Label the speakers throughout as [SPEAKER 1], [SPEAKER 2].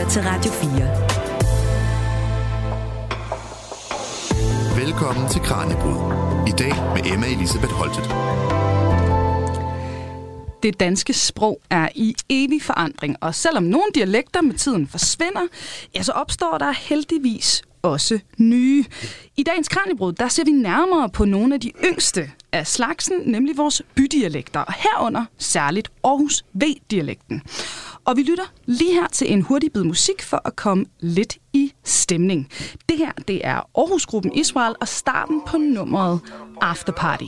[SPEAKER 1] lytter til Radio
[SPEAKER 2] 4. Velkommen til Kranjebrud. I dag med Emma Elisabeth Holtet.
[SPEAKER 3] Det danske sprog er i evig forandring, og selvom nogle dialekter med tiden forsvinder, ja, så opstår der heldigvis også nye. I dagens Kranjebrud, der ser vi nærmere på nogle af de yngste af slagsen, nemlig vores bydialekter, og herunder særligt Aarhus V-dialekten. Og vi lytter lige her til en hurtig bid musik for at komme lidt i stemning. Det her, det er Aarhusgruppen Israel og starten på nummeret After Party.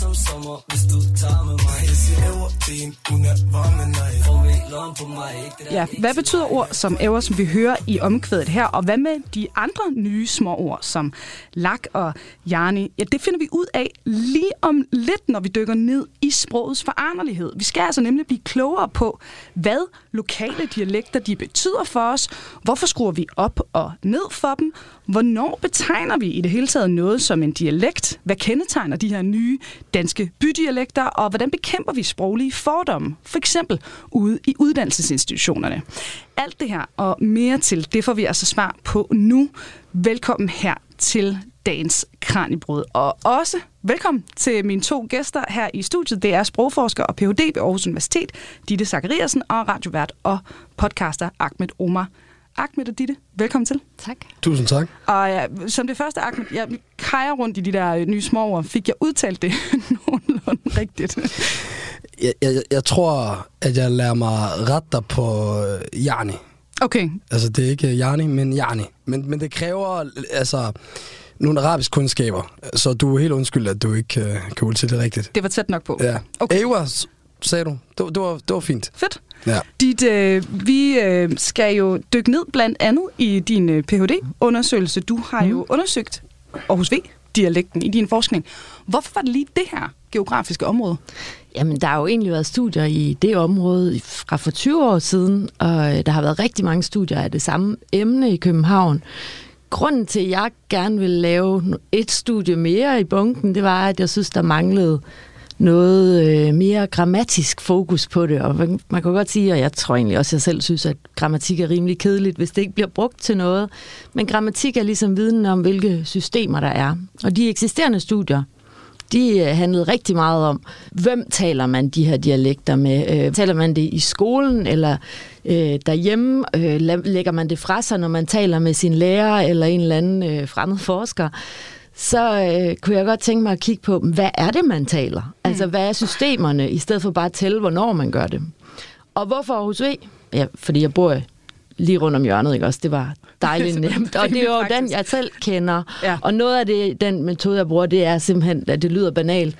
[SPEAKER 4] Som sommer, hvis du tager med mig. Jeg siger til en, hun er varme nej. på mig.
[SPEAKER 3] Ja, hvad betyder ord som æver, som vi hører i omkvædet her, og hvad med de andre nye små ord som lak og jarni? Ja, det finder vi ud af lige om lidt, når vi dykker ned i sprogets foranderlighed. Vi skal altså nemlig blive klogere på, hvad lokale dialekter de betyder for os, hvorfor skruer vi op og ned for dem, hvornår betegner vi i det hele taget noget som en dialekt, hvad kendetegner de her nye danske bydialekter, og hvordan bekæmper vi sproglige fordomme, for eksempel ude i uddannelsesinstitutionerne. Alt det her og mere til, det får vi altså svar på nu. Velkommen her til dagens Kranibrod. Og også velkommen til mine to gæster her i studiet. Det er sprogforsker og Ph.D. ved Aarhus Universitet, Ditte Zachariasen, og radiovært og podcaster Ahmed Omar. Ahmed og Ditte, velkommen til.
[SPEAKER 5] Tak.
[SPEAKER 6] Tusind tak.
[SPEAKER 3] Og ja, som det første, Ahmed, jeg krejer rundt i de der øh, nye små ord. Fik jeg udtalt det nogenlunde rigtigt?
[SPEAKER 6] Jeg, jeg, jeg tror, at jeg lærer mig retter på Jarni.
[SPEAKER 3] Okay.
[SPEAKER 6] Altså, det er ikke Jarni, men Jarni. Men, men det kræver altså nogle arabisk kundskaber, så du er helt undskyld, at du ikke uh, kan udtale det rigtigt.
[SPEAKER 3] Det var tæt nok på.
[SPEAKER 6] Ja. Okay. Ewa, sagde du. Det, det, var, det var fint.
[SPEAKER 3] Fedt.
[SPEAKER 6] Ja.
[SPEAKER 3] Dit, øh, vi øh, skal jo dykke ned blandt andet i din øh, Ph.D.-undersøgelse. Du har mm. jo undersøgt Aarhus V-dialekten i din forskning. Hvorfor var det lige det her geografiske område?
[SPEAKER 5] Jamen, der har jo egentlig været studier i det område fra for 20 år siden, og øh, der har været rigtig mange studier af det samme emne i København. Grunden til, at jeg gerne ville lave et studie mere i bunken, det var, at jeg synes, der manglede noget øh, mere grammatisk fokus på det, og man, man kan godt sige, og jeg tror egentlig også, at jeg selv synes, at grammatik er rimelig kedeligt, hvis det ikke bliver brugt til noget. Men grammatik er ligesom viden om, hvilke systemer der er. Og de eksisterende studier, de øh, handlede rigtig meget om, hvem taler man de her dialekter med? Øh, taler man det i skolen, eller øh, derhjemme? Øh, lægger man det fra sig, når man taler med sin lærer eller en eller anden øh, fremmed forsker? Så øh, kunne jeg godt tænke mig at kigge på, hvad er det, man taler? Mm. Altså, hvad er systemerne, i stedet for bare at tælle, hvornår man gør det? Og hvorfor Aarhus V? Ja, fordi jeg bor lige rundt om hjørnet, ikke også? Det var dejligt nemt. Og det er jo den, jeg selv kender. Ja. Og noget af det, den metode, jeg bruger, det er simpelthen, at det lyder banalt,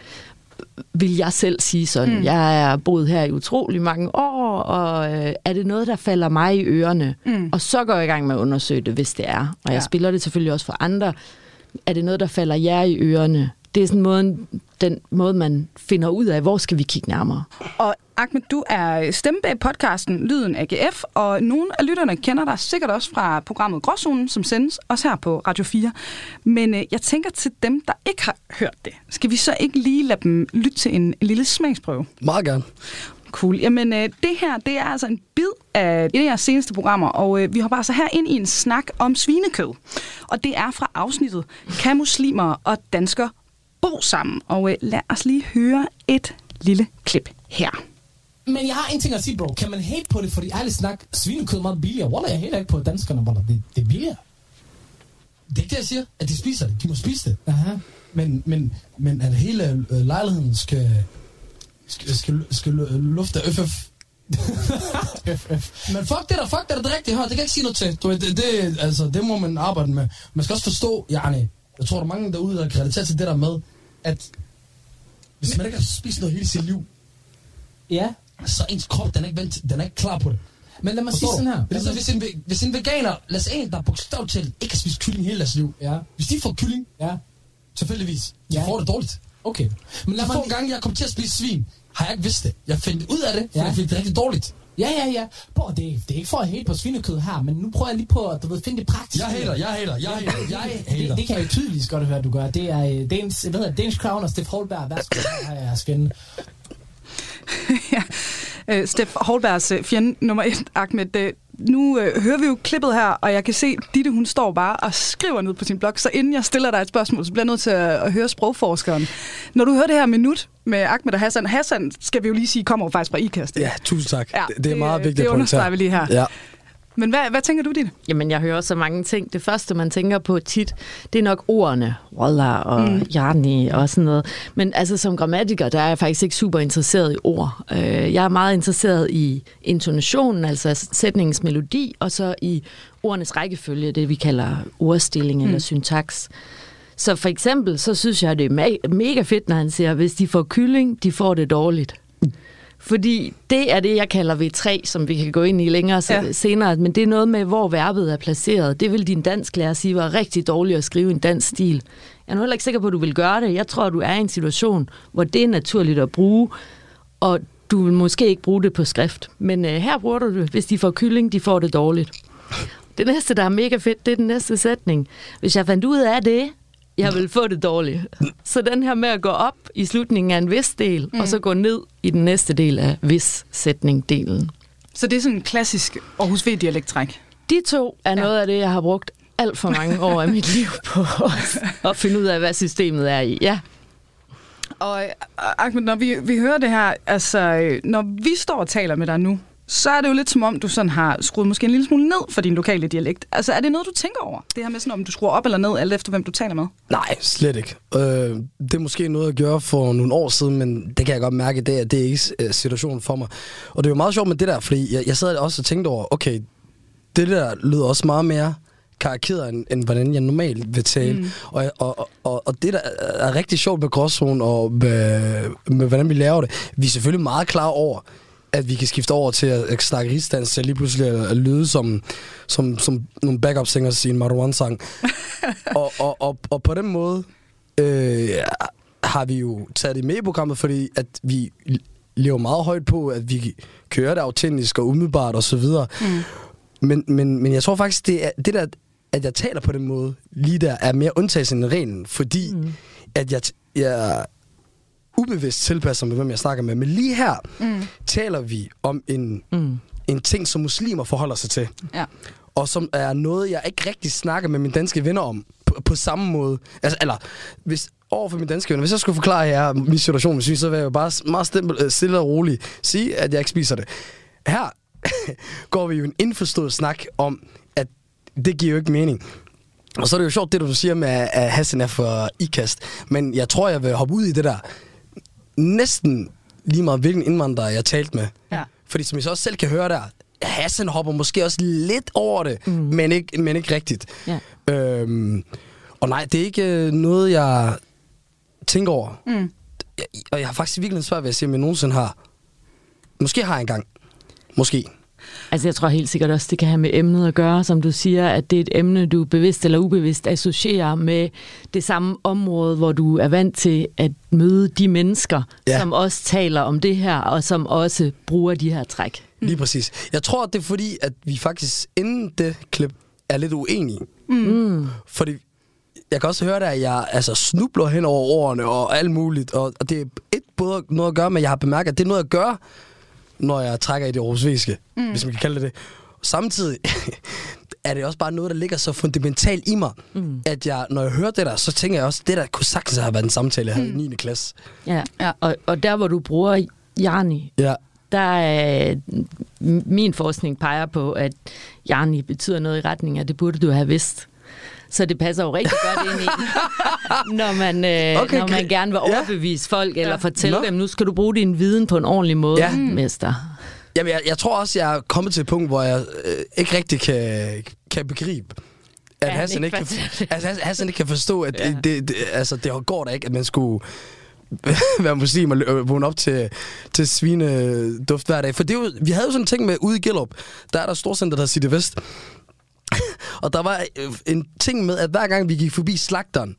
[SPEAKER 5] vil jeg selv sige sådan. Mm. Jeg er boet her i utrolig mange år, og øh, er det noget, der falder mig i ørerne? Mm. Og så går jeg i gang med at undersøge det, hvis det er. Og jeg ja. spiller det selvfølgelig også for andre er det noget, der falder jer i ørerne? Det er sådan måde, den måde, man finder ud af, hvor skal vi kigge nærmere.
[SPEAKER 3] Og Ahmed, du er stemme bag podcasten Lyden AGF, og nogle af lytterne kender dig sikkert også fra programmet Gråzonen, som sendes også her på Radio 4. Men øh, jeg tænker til dem, der ikke har hørt det, skal vi så ikke lige lade dem lytte til en, en lille smagsprøve?
[SPEAKER 6] Meget gerne.
[SPEAKER 3] Cool. Jamen, øh, det her, det er altså en bid af et af jeres seneste programmer, og øh, vi har bare så her ind i en snak om svinekød. Og det er fra afsnittet Kan muslimer og dansker bo sammen? Og øh, lad os lige høre et lille klip her.
[SPEAKER 7] Men jeg har en ting at sige, bro. Kan man hate på det, fordi ærligt snak, svinekød er meget billigere? Wallah, jeg hater ikke på danskerne, wallah. Det, det er billigere. Det er ikke det, jeg siger, at de spiser det. De må spise det. Aha. Men, men, men at hele øh, lejligheden skal skal, skal, skal lufte FF. FF. Men fuck det der, fuck det der, det er rigtigt her. Det kan jeg ikke sige noget til. Du, det, det, altså, det må man arbejde med. Man skal også forstå, Jarni, jeg tror, der er mange derude, der kan relatere til det der med, at hvis man ikke har spist noget hele sit liv, ja. så ens krop, den er ikke, vent, den er ikke klar på det. Men lad mig sige sådan her. Hvis, hvis, en, hvis en veganer, lad os en, der er bogstaveligt talt ikke har spist kylling hele deres liv. Ja. Hvis de får kylling, ja. tilfældigvis, de ja. får det dårligt. Okay. Men lad mig få en gang, jeg kom til at spise svin, har jeg ikke vidst det. Jeg fandt ud af det, for ja. jeg fik det rigtig dårligt.
[SPEAKER 1] Ja, ja, ja. Prøv, det, det er ikke for at hate på svinekød her, men nu prøver jeg lige på at du ved, finde det praktiske.
[SPEAKER 7] Jeg hater, jeg hater, jeg hater, jeg
[SPEAKER 1] det,
[SPEAKER 7] hater.
[SPEAKER 1] det, kan jeg jo tydeligt godt høre, du gør. Det er øh, Danish, hvad hedder det, Danish Crown og Steff Holberg. Værsgo, her er jeres fjende.
[SPEAKER 3] ja. Øh, Steff Holbergs øh, fjende nummer et, Ahmed. Øh, nu øh, hører vi jo klippet her, og jeg kan se, Ditte hun står bare og skriver ned på sin blog, så inden jeg stiller dig et spørgsmål, så bliver jeg nødt til at, at høre sprogforskeren. Når du hører det her minut med Ahmed og Hassan, Hassan skal vi jo lige sige, kommer jo faktisk fra IKAST.
[SPEAKER 6] Ja, tusind tak.
[SPEAKER 3] Ja,
[SPEAKER 6] det, det er meget vigtigt
[SPEAKER 3] Det understreger vi lige her.
[SPEAKER 6] Ja.
[SPEAKER 3] Men hvad, hvad tænker du, Ditte?
[SPEAKER 5] Jamen, jeg hører så mange ting. Det første, man tænker på tit, det er nok ordene. Wallah og mm. Jarni og sådan noget. Men altså, som grammatiker, der er jeg faktisk ikke super interesseret i ord. Øh, Jeg er meget interesseret i intonationen, altså sætningens melodi, og så i ordenes rækkefølge, det vi kalder ordstilling mm. eller syntaks. Så for eksempel, så synes jeg, det er mega fedt, når han siger, hvis de får kylling, de får det dårligt. Fordi det er det, jeg kalder V3, som vi kan gå ind i længere
[SPEAKER 3] Ja.
[SPEAKER 5] senere. Men det er noget med, hvor verbet er placeret. Det vil din dansklærer sige var rigtig dårligt at skrive en dansk stil. Jeg er nu heller ikke sikker på, at du vil gøre det. Jeg tror, du er i en situation, hvor det er naturligt at bruge, og du vil måske ikke bruge det på skrift. Men øh, her bruger du det, hvis de får kylling, de får det dårligt. Det næste, der er mega fedt, det er den næste sætning. Hvis jeg fandt ud af det, jeg vil få det dårligt. Så den her med at gå op i slutningen af en vis del, mm. og så gå ned i den næste del af vis-sætning-delen.
[SPEAKER 3] Så det er sådan en klassisk Aarhus V-dialekttræk.
[SPEAKER 5] De to er noget af det, jeg har brugt alt for mange år af mit liv på at finde ud af, hvad systemet er i. Ja,
[SPEAKER 3] Og øh, Ahmed, når vi, vi hører det her, altså øh, når vi står og taler med dig nu, så er det jo lidt som om, du sådan har skruet måske en lille smule ned for din lokale dialekt. Altså er det noget, du tænker over? Det her med sådan, om du skruer op eller ned, alt efter hvem du taler med?
[SPEAKER 6] Nej, slet ikke. Øh, det er måske noget at gøre for nogle år siden, men det kan jeg godt mærke, det er, det er ikke øh, situationen for mig. Og det er jo meget sjovt med det der, fordi jeg, jeg sad også og tænkte over, okay, det der lyder også meget mere karikeret, end, end hvordan jeg normalt vil tale. Mm. Og, og, og, og det, der er rigtig sjovt med gråzonen og med, med, hvordan vi laver det, vi er selvfølgelig meget klar over, at vi kan skifte over til at, at snakke rigsdansk, til lige pludselig at, at lyde som, som, som nogle backup-singers i en Marwan-sang. og, og, og, og på den måde øh, har vi jo taget det med i programmet, fordi at vi lever meget højt på, at vi kører det autentisk og umiddelbart og så videre. Mm. Men, men, men jeg tror faktisk, det er det der, at jeg taler på den måde, lige der, er mere undtagelsen end reglen, fordi mm. at jeg, jeg ubevidst tilpasser mig, hvem jeg snakker med. Men lige her mm. taler vi om en, mm. en ting, som muslimer forholder sig til.
[SPEAKER 3] Ja.
[SPEAKER 6] Og som er noget, jeg ikke rigtig snakker med mine danske venner om på, på samme måde. Altså, eller, hvis over for mine danske venner, hvis jeg skulle forklare jer min situation med svin, så vil jeg jo bare meget stille, stille og roligt sige, at jeg ikke spiser det. Her går vi jo en indforstået snak om, at det giver jo ikke mening. Og så er det jo sjovt, det du siger med, at Hassan er for ikast. Men jeg tror, jeg vil hoppe ud i det der. Næsten lige meget, hvilken indvandrer jeg talt med.
[SPEAKER 3] Ja.
[SPEAKER 6] Fordi som I så også selv kan høre der, Hassan hopper måske også lidt over det, mm. men, ikke, men ikke rigtigt.
[SPEAKER 5] Ja.
[SPEAKER 6] Øhm, og nej, det er ikke øh, noget, jeg tænker over.
[SPEAKER 3] Mm.
[SPEAKER 6] Jeg, og jeg har faktisk virkelig svært ved at sige, om jeg nogensinde har. Måske har jeg engang. Måske.
[SPEAKER 5] Altså jeg tror helt sikkert også, det kan have med emnet at gøre, som du siger, at det er et emne, du bevidst eller ubevidst associerer med det samme område, hvor du er vant til at møde de mennesker,
[SPEAKER 6] Ja.
[SPEAKER 5] som også taler om det her, og som også bruger de her træk.
[SPEAKER 6] Lige præcis. Jeg tror, det er fordi, at vi faktisk inden det klip er lidt uenige.
[SPEAKER 5] Mm.
[SPEAKER 6] Fordi jeg kan også høre det, at jeg altså, snubler hen over ordene og alt muligt. Og, og det er et både noget at gøre med, at jeg har bemærket, at det er noget at gøre, når jeg trækker i det aarhusviske, mm. hvis man kan kalde det det. Samtidig er det også bare noget, der ligger så fundamentalt i mig, mm. at jeg, når jeg hører det der, så tænker jeg også, det der kunne sagtens have været en samtale, jeg havde i 9. klasse.
[SPEAKER 5] Ja.
[SPEAKER 3] Ja.
[SPEAKER 5] Og, og der, hvor du bruger Jarni,
[SPEAKER 6] Ja.
[SPEAKER 5] der er, min forskning peger på, at Jarni betyder noget i retning af, det burde du have vidst. Så det passer jo rigtig godt ind i, når man, øh,
[SPEAKER 6] Okay,
[SPEAKER 5] når man gerne vil
[SPEAKER 6] ja.
[SPEAKER 5] overbevise folk, eller
[SPEAKER 3] Ja.
[SPEAKER 5] fortælle
[SPEAKER 6] Nå.
[SPEAKER 5] dem, nu skal du bruge din viden på en ordentlig måde,
[SPEAKER 6] Ja.
[SPEAKER 5] ja. mester.
[SPEAKER 6] Jamen, jeg, jeg tror også, jeg er kommet til et punkt, hvor jeg øh, ikke rigtig kan, kan begribe, at
[SPEAKER 5] Ja,
[SPEAKER 6] Hassan
[SPEAKER 5] ikke
[SPEAKER 6] kan, at Hassan- ikke kan forstå, at
[SPEAKER 5] Ja.
[SPEAKER 6] ja. det, det, altså, det går da ikke, at man skulle være muslim og lø- vågne op til, til svineduft hver dag. For det er jo, vi havde jo sådan en ting med ude i Gellerup, der er der storcenter, der hedder City Vest. Og der var øh, en ting med, at hver gang vi gik forbi slagteren,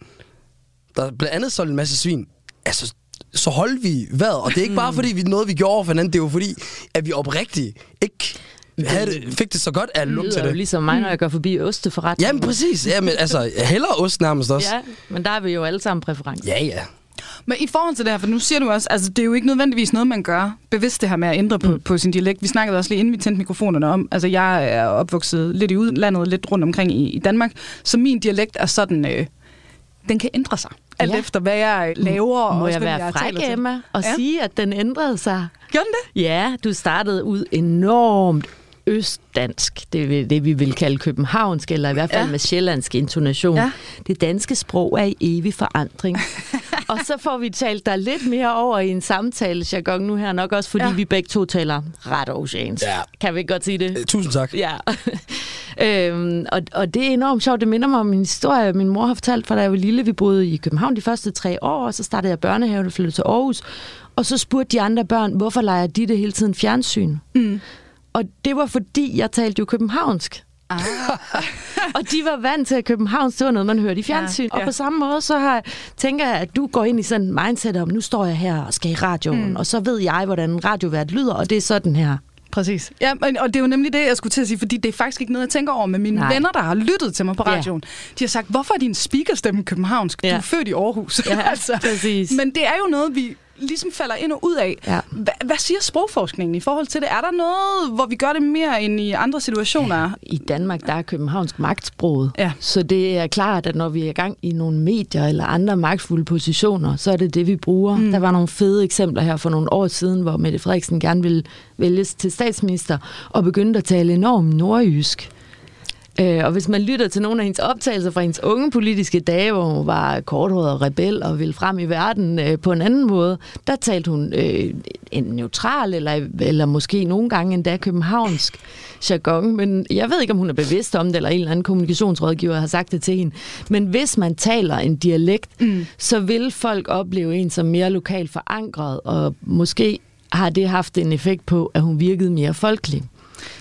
[SPEAKER 6] der blandt andet solgte en masse svin, altså så holdt vi vejret. Og det er ikke bare fordi, vi noget vi gjorde for hinanden, det er jo fordi, at vi oprigtigt ikke havde det, fik det så godt af
[SPEAKER 5] Det
[SPEAKER 6] lugt til
[SPEAKER 5] jo
[SPEAKER 6] det.
[SPEAKER 5] ligesom mig, når jeg går forbi osteforretningen.
[SPEAKER 6] Jamen præcis. Jamen, altså, hellere ost nærmest også.
[SPEAKER 5] Ja, men der er vi jo alle sammen præferencer.
[SPEAKER 6] Ja, ja.
[SPEAKER 3] Men i forhold til det her, for nu siger du også, altså det er jo ikke nødvendigvis noget, man gør bevidst det her med at ændre på, mm. på sin dialekt. Vi snakkede også lige inden vi tændte mikrofonerne om, altså jeg er opvokset lidt i udlandet, lidt rundt omkring i, i Danmark, så min dialekt er sådan, øh, den kan ændre sig. Alt
[SPEAKER 5] Ja.
[SPEAKER 3] efter, hvad jeg laver. og
[SPEAKER 5] Må
[SPEAKER 3] også,
[SPEAKER 5] jeg være fræk,
[SPEAKER 3] taler til.
[SPEAKER 5] Emma, og
[SPEAKER 3] Ja.
[SPEAKER 5] sige, at den ændrede sig?
[SPEAKER 3] Gjorde den det?
[SPEAKER 5] Ja, du startede ud enormt østdansk, det, det vi vil kalde københavnsk, eller i hvert fald ja. Med sjællandsk intonation.
[SPEAKER 3] Ja.
[SPEAKER 5] Det danske sprog er i evig forandring. og så får vi talt der lidt mere over i en samtale, jargon nu her, nok også fordi ja. Vi begge to taler ret oceansk.
[SPEAKER 6] Ja.
[SPEAKER 5] Kan vi ikke godt sige det?
[SPEAKER 6] Øh, Tusind tak.
[SPEAKER 5] Ja, øhm, og, og det er enormt sjovt. Det minder mig om en historie, min mor har fortalt, fra da jeg var lille. Vi boede i København de første tre år, og så startede jeg børnehave og flyttede til Aarhus. Og så spurgte de andre børn, hvorfor leger de det hele tiden fjernsyn? Mm. Og det var fordi, jeg talte jo københavnsk.
[SPEAKER 3] Ah.
[SPEAKER 5] og de var vant til, at Københavns, det var noget, man hørte i fjernsyn. Ja,
[SPEAKER 3] Ja,
[SPEAKER 5] ja.
[SPEAKER 3] ja.
[SPEAKER 5] Og på samme måde, så har, tænker jeg, at du går ind i sådan en mindset om, nu står jeg her og skal i radioen, mm. og så ved jeg, hvordan radiovært lyder, og det er sådan her.
[SPEAKER 3] Præcis. Ja, men, og det er jo nemlig det, jeg skulle til at sige, fordi det er faktisk ikke noget, jeg tænker over med mine
[SPEAKER 5] Nej.
[SPEAKER 3] Venner, der har lyttet til mig på
[SPEAKER 5] Ja.
[SPEAKER 3] radioen. De har sagt, hvorfor er din speakerstemme københavnsk? Ja.
[SPEAKER 5] Ja.
[SPEAKER 3] Du er født i Aarhus. Altså,
[SPEAKER 5] Ja, præcis.
[SPEAKER 3] Men det er jo noget, vi ligesom falder ind og ud af.
[SPEAKER 5] Ja.
[SPEAKER 3] Hva, hvad siger sprogforskningen i forhold til det? Er der noget, hvor vi gør det mere end i andre situationer?
[SPEAKER 5] I Danmark, der er københavnsk magtsproget.
[SPEAKER 3] Ja.
[SPEAKER 5] Så det er klart, at når vi er i gang i nogle medier eller andre magtfulde positioner, så er det det, vi bruger. Mm. Der var nogle fede eksempler her for nogle år siden, hvor Mette Frederiksen gerne ville vælges til statsminister og begyndte at tale enormt nordjysk. Øh, og hvis man lytter til nogle af hendes optagelser fra hendes unge politiske dage, hvor hun var korthåret og rebel og ville frem i verden øh, på en anden måde, der talte hun øh, en neutral eller, eller måske nogle gange endda københavnsk jargon. Men jeg ved ikke, om hun er bevidst om det, eller en eller anden kommunikationsrådgiver har sagt det til hende. Men hvis man taler en dialekt, mm. så vil folk opleve en som mere lokalt forankret, og måske har det haft en effekt på, at hun virkede mere folkelig.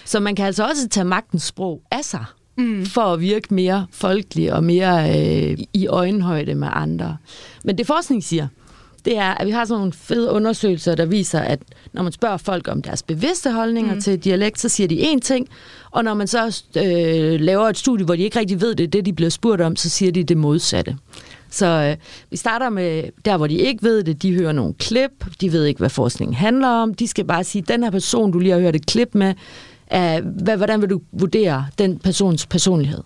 [SPEAKER 5] Så man kan altså også tage magtens sprog af sig, mm. for at virke mere folkelig og mere øh, i øjenhøjde med andre. Men det forskning siger, det er, at vi har sådan nogle fede undersøgelser, der viser, at når man spørger folk om deres bevidste holdninger mm. til dialekt, så siger de én ting, og når man så øh, laver et studie, hvor de ikke rigtig ved det, det de bliver spurgt om, så siger de det modsatte. Så øh, vi starter med der, hvor de ikke ved det. De hører nogle klip. De ved ikke, hvad forskningen handler om. De skal bare sige, den her person, du lige har hørt et klip med, af, hvad, hvordan vil du vurdere den persons personlighed?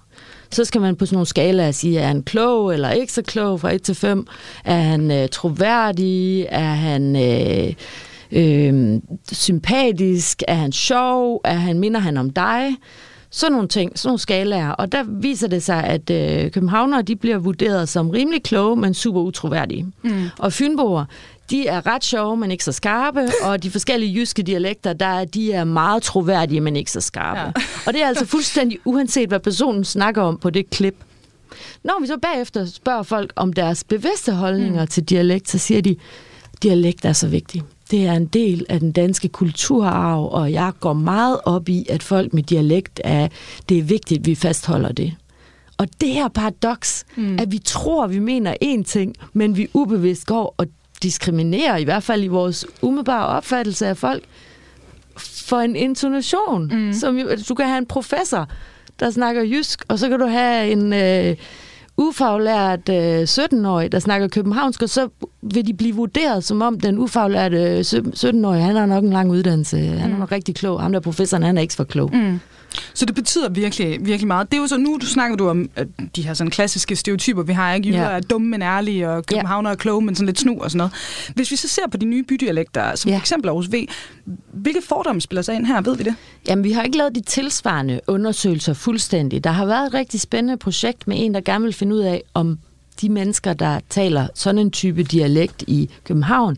[SPEAKER 5] Så skal man på sådan nogle skalaer sige, er han klog eller ikke så klog fra 1 til 5? Er han øh, troværdig? Er han øh, øh, sympatisk? Er han sjov? Er han, minder han om dig? Sådan nogle ting, sådan nogle skalaer. Og der viser det sig, at øh, københavnere de bliver vurderet som rimelig kloge, men super utroværdige. Mm. Og fynboer, de er ret sjove, men ikke så skarpe, og de forskellige jyske dialekter, der er, de er meget troværdige, men ikke så skarpe. Ja. Og det er altså fuldstændig uanset, hvad personen snakker om på det klip. Når vi så bagefter spørger folk om deres bevidste holdninger mm. til dialekt, så siger de, dialekt er så vigtigt. Det er en del af den danske kulturarv, og jeg går meget op i, at folk med dialekt er, det er vigtigt, at vi fastholder det. Og det her paradoks, mm. at vi tror, vi mener én ting, men vi ubevidst går og diskriminerer, i hvert fald i vores umiddelbare opfattelse af folk, for en intonation. Mm. Som du kan have en professor, der snakker jysk, og så kan du have en øh, ufaglært øh, 17-årig, der snakker københavnsk, og så vil de blive vurderet, som om den ufaglærte øh, 17-årige, han har nok en lang uddannelse, mm. han er nok rigtig klog, ham der professoren, han er ikke for klog.
[SPEAKER 3] Mm. Så det betyder virkelig, virkelig meget. Det er jo så, nu du snakker du om at de her sådan klassiske stereotyper, vi har, ikke? Jyder
[SPEAKER 5] Ja.
[SPEAKER 3] er dumme, men ærlige, og københavner er kloge, men sådan lidt snu og sådan noget. Hvis vi så ser på de nye bydialekter, som
[SPEAKER 5] Ja.
[SPEAKER 3] for eksempel Aarhus V, hvilke fordomme spiller sig ind her, ved vi det?
[SPEAKER 5] Jamen, vi har ikke lavet de tilsvarende undersøgelser fuldstændig. Der har været et rigtig spændende projekt med en, der gerne vil finde ud af, om de mennesker, der taler sådan en type dialekt i København,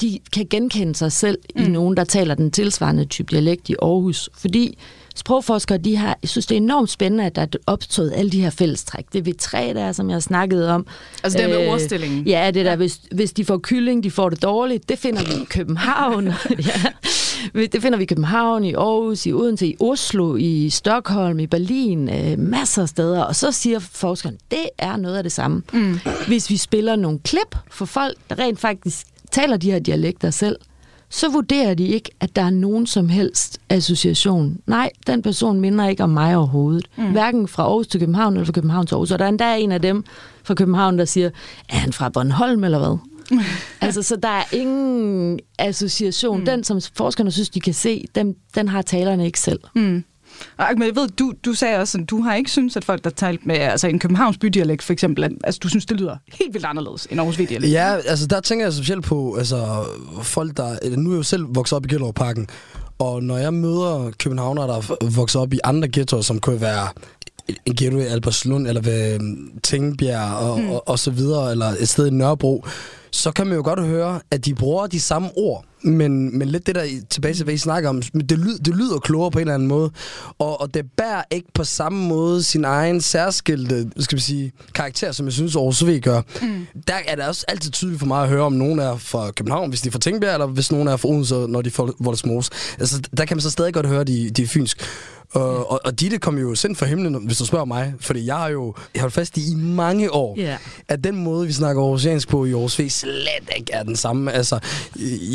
[SPEAKER 5] de kan genkende sig selv mm. i nogen, der taler den tilsvarende type dialekt i Aarhus. Fordi sprogforskere, de har, jeg synes, det er enormt spændende, at der er opstået alle de her fællestræk. Det er ved tre, der er, som jeg snakkede om.
[SPEAKER 3] Altså det med ordstillingen.
[SPEAKER 5] Ja, det der, hvis, hvis de får kylling, de får det dårligt, det finder vi i København. ja. Det finder vi i København, i Aarhus, i Odense, i Oslo, i Stockholm, i Berlin, øh, masser af steder. Og så siger forskeren, det er noget af det samme. Mm. Hvis vi spiller nogle klip for folk, der rent faktisk taler de her dialekter selv, så vurderer de ikke, at der er nogen som helst association. Nej, den person minder ikke om mig overhovedet. Mm. Hverken fra Aarhus til København eller fra København til Aarhus. Og der er endda en af dem fra København, der siger, er han fra Bornholm eller hvad? altså, så der er ingen association. Mm. Den, som forskerne synes, de kan se, den, den har talerne ikke selv.
[SPEAKER 3] Mm. Og Ahmed, jeg ved, du, du sagde også, at du har ikke synes, at folk, der talt med altså en Københavns bydialekt for eksempel, at, altså, du synes, det lyder helt vildt anderledes end Aarhus dialekt
[SPEAKER 6] Ja, altså der tænker jeg specielt på altså, folk, der... Eller, nu er jeg jo selv vokset op i Gellerup-parken, og når jeg møder københavnere, der er vokset op i andre ghettoer, som kunne være en ghetto i Albertslund, eller ved øhm, Tingbjerg, og, mm. og, og så videre, eller et sted i Nørrebro, så kan man jo godt høre, at de bruger de samme ord, men, men lidt det der tilbage til, hvad I snakker om, det, lyd, det lyder klogere på en eller anden måde, og, og det bærer ikke på samme måde sin egen særskilte, skal vi sige, karakter, som jeg synes Aarhus V gør. Mm. Der er det også altid tydeligt for mig at høre, om nogen er fra København, hvis de er fra Tingbjerg, eller hvis nogen er fra Odense, når de er fra Voldsmose. Altså, der kan man så stadig godt høre, at de, de er fynsk. Og, og, og Ditte kom jo sendt for himlen, hvis du spørger mig. Fordi jeg har jo jeg holdt fast i i mange år,
[SPEAKER 5] Yeah.
[SPEAKER 6] at den måde, vi snakker aarhusiansk på i Aarhus V, slet ikke er den samme. Altså,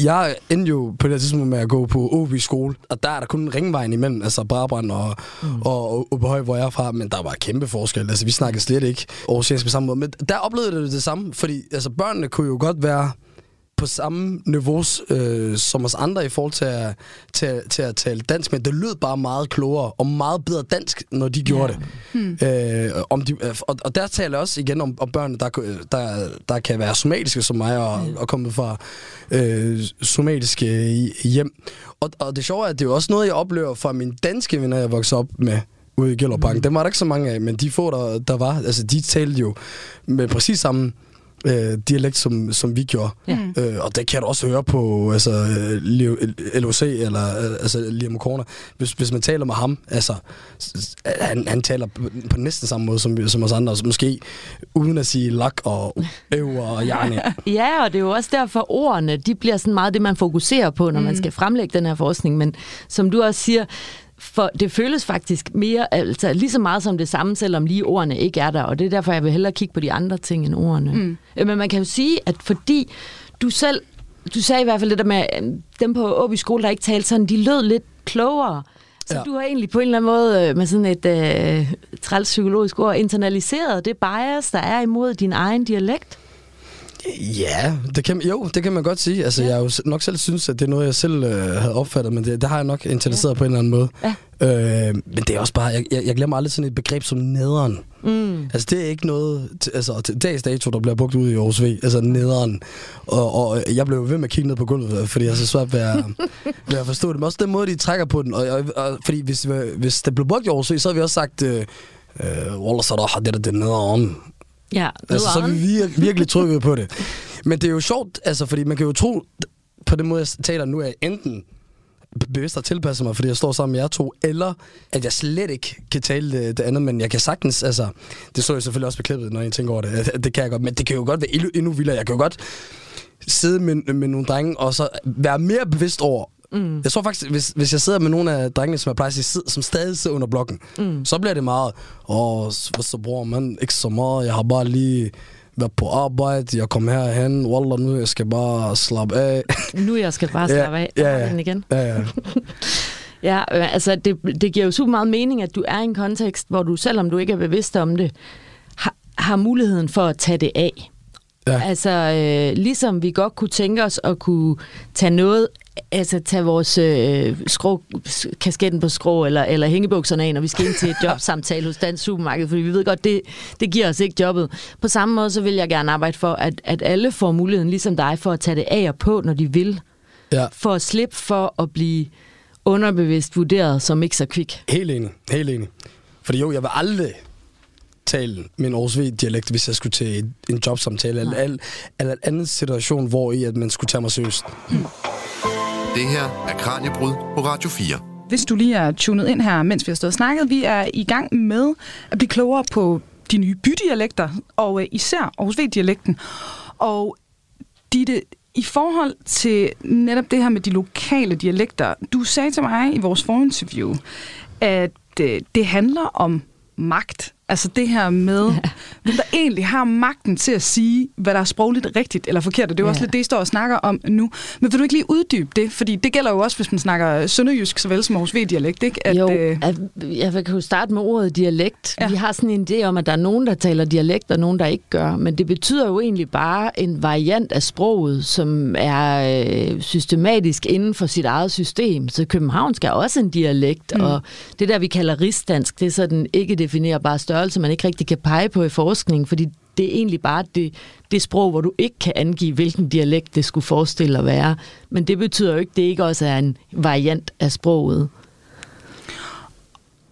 [SPEAKER 6] jeg endte jo på det tidspunkt med at gå på Åby skole, og der er der kun ringvejen imellem, altså Brabrand og, mm. og, og Åbyhøj, hvor jeg er fra, men der var kæmpe forskel. Altså, vi snakkede slet ikke aarhusiansk på samme måde. Men der oplevede det, det samme, fordi altså, børnene kunne jo godt være på samme niveau øh, som os andre i forhold til at, til, til at tale dansk, men det lød bare meget klogere og meget bedre dansk, når de gjorde det. Hmm. Øh, om de, og, og der taler jeg også igen om, om børn, der, der, der kan være somaliske som mig og, og komme fra øh, somaliske hjem. Og, og det sjove er, at det er jo også noget, jeg oplever fra mine danske venner, jeg voksede op med ude i Gellerbank. Mm. Dem var der ikke så mange af, men de få, der, der var, altså de talte jo med præcis samme øh, dialekt, som, som vi gjorde.
[SPEAKER 5] Ja.
[SPEAKER 6] Øh, og det kan du også høre på altså, øh, Leo- LOC eller øh, altså, Liam Corner. Hvis, hvis man taler med ham, altså, han, han taler på, på næsten samme måde som, som os andre. Altså, måske uden at sige lak og øv og hjerne.
[SPEAKER 5] Ja, og det er jo også derfor, ordene de bliver sådan meget det, man fokuserer på, når mm. man skal fremlægge den her forskning. Men som du også siger, for det føles faktisk mere, altså lige så meget som det samme, selvom lige ordene ikke er der. Og det er derfor, jeg vil hellere kigge på de andre ting end ordene. Mm. Men man kan jo sige, at fordi du selv, du sagde i hvert fald det der med, øh, dem på Åby skole, der ikke talte sådan, de lød lidt klogere. Så ja.
[SPEAKER 6] Ja.
[SPEAKER 5] du har egentlig på en eller anden måde øh, med sådan et øh, træls psykologisk ord internaliseret det bias, der er imod din egen dialekt.
[SPEAKER 6] Ja, det kan, jo, det kan man godt sige. Altså, ja. jeg har jo nok selv synes, at det er noget, jeg selv øh, havde opfattet, men det, det har jeg nok interesseret ja. på en eller anden måde.
[SPEAKER 5] Ja.
[SPEAKER 6] Øh, men det er også bare, jeg, jeg, jeg glemmer aldrig sådan et begreb som nederen. Mm. Altså, det er ikke noget, altså, til dags dato, der bliver brugt ud i Aarhus V. Altså, nederen. Og, og jeg blev ved med at kigge ned på gulvet, fordi jeg så svært ved at, ved at forstå det. Men også den måde, de trækker på den. Og, og, og fordi hvis, hvis det blev brugt i Aarhus V, så havde vi også sagt, øh, øh, Wallah Sarah, det er det nederen.
[SPEAKER 5] Ja,
[SPEAKER 6] Altså, så er vi virkelig, virkelig trykket på det. Men det er jo sjovt, altså, fordi man kan jo tro, på den måde, jeg taler nu, er jeg enten bevidst at tilpasse mig, fordi jeg står sammen med jer to, eller at jeg slet ikke kan tale det, det andet, men jeg kan sagtens, altså, det så jeg selvfølgelig også beklippet, når jeg tænker over det, at det kan jeg godt, men det kan jo godt være endnu, endnu vildere. Jeg kan jo godt sidde med, med nogle drenge, og så være mere bevidst over, Mm. Jeg tror faktisk, hvis, hvis jeg sidder med nogle af drengene, som jeg plejer at sige, som stadig sidder under blokken, mm. så bliver det meget, åh, hvad så bror, man, ikke så meget, jeg har bare lige været på arbejde, jeg kom herhen, wallah, nu jeg skal bare slappe af.
[SPEAKER 5] Nu jeg skal bare slappe af.
[SPEAKER 6] ja,
[SPEAKER 5] har
[SPEAKER 6] ja.
[SPEAKER 5] den igen.
[SPEAKER 6] Ja, ja.
[SPEAKER 5] Ja, øh, altså det, det giver jo super meget mening, at du er i en kontekst, hvor du, selvom du ikke er bevidst om det, har, har muligheden for at tage det af.
[SPEAKER 6] Ja.
[SPEAKER 5] Altså, øh, ligesom vi godt kunne tænke os at kunne tage noget, altså tage vores øh, skrå, kasketten på skrå, eller, eller hængebukserne af, når vi skal ind til et jobsamtale hos Dansk Supermarked, fordi vi ved godt, det, det giver os ikke jobbet. På samme måde, så vil jeg gerne arbejde for, at, at alle får muligheden, ligesom dig, for at tage det af og på, når de vil.
[SPEAKER 6] ja.
[SPEAKER 5] For at slippe for at blive underbevidst vurderet som ikke så kvik.
[SPEAKER 6] Helt enig, helt enig. Fordi jo, jeg vil aldrig tale min Aarhus V-dialekt, hvis jeg skulle til en- jobsamtale, eller, eller, eller en anden situation, hvor i at man skulle tage mig seriøst.
[SPEAKER 2] Det her er Kranjebrud på Radio 4.
[SPEAKER 3] Hvis du lige er tunet ind her, mens vi har stået og snakket, vi er i gang med at blive klogere på de nye bydialekter, og øh, især Aarhus V-dialekten. Og Ditte, i forhold til netop det her med de lokale dialekter, du sagde til mig i vores forinterview, at øh, det handler om magt Altså det her med, ja. hvem der egentlig har magten til at sige, hvad der er sprogligt rigtigt eller forkert. Og det er jo ja. også lidt det, I står og snakker om nu. Men vil du ikke lige uddybe det? Fordi det gælder jo også, hvis man snakker sønderjysk, såvel som Aarhus V-dialekt, ikke?
[SPEAKER 5] At, jo, øh... at, jeg kan jo starte med ordet dialekt. Ja. Vi har sådan en idé om, at der er nogen, der taler dialekt, og nogen, der ikke gør. Men det betyder jo egentlig bare en variant af sproget, som er øh, systematisk inden for sit eget system. Så københavnsk er også en dialekt, mm. og det der, vi kalder rigsdansk, det er sådan ikke definerbare størrelse, man ikke rigtig kan pege på i forskning, fordi det er egentlig bare det, det sprog, hvor du ikke kan angive, hvilken dialekt det skulle forestille at være. Men det betyder jo ikke, at det ikke også er en variant af sproget.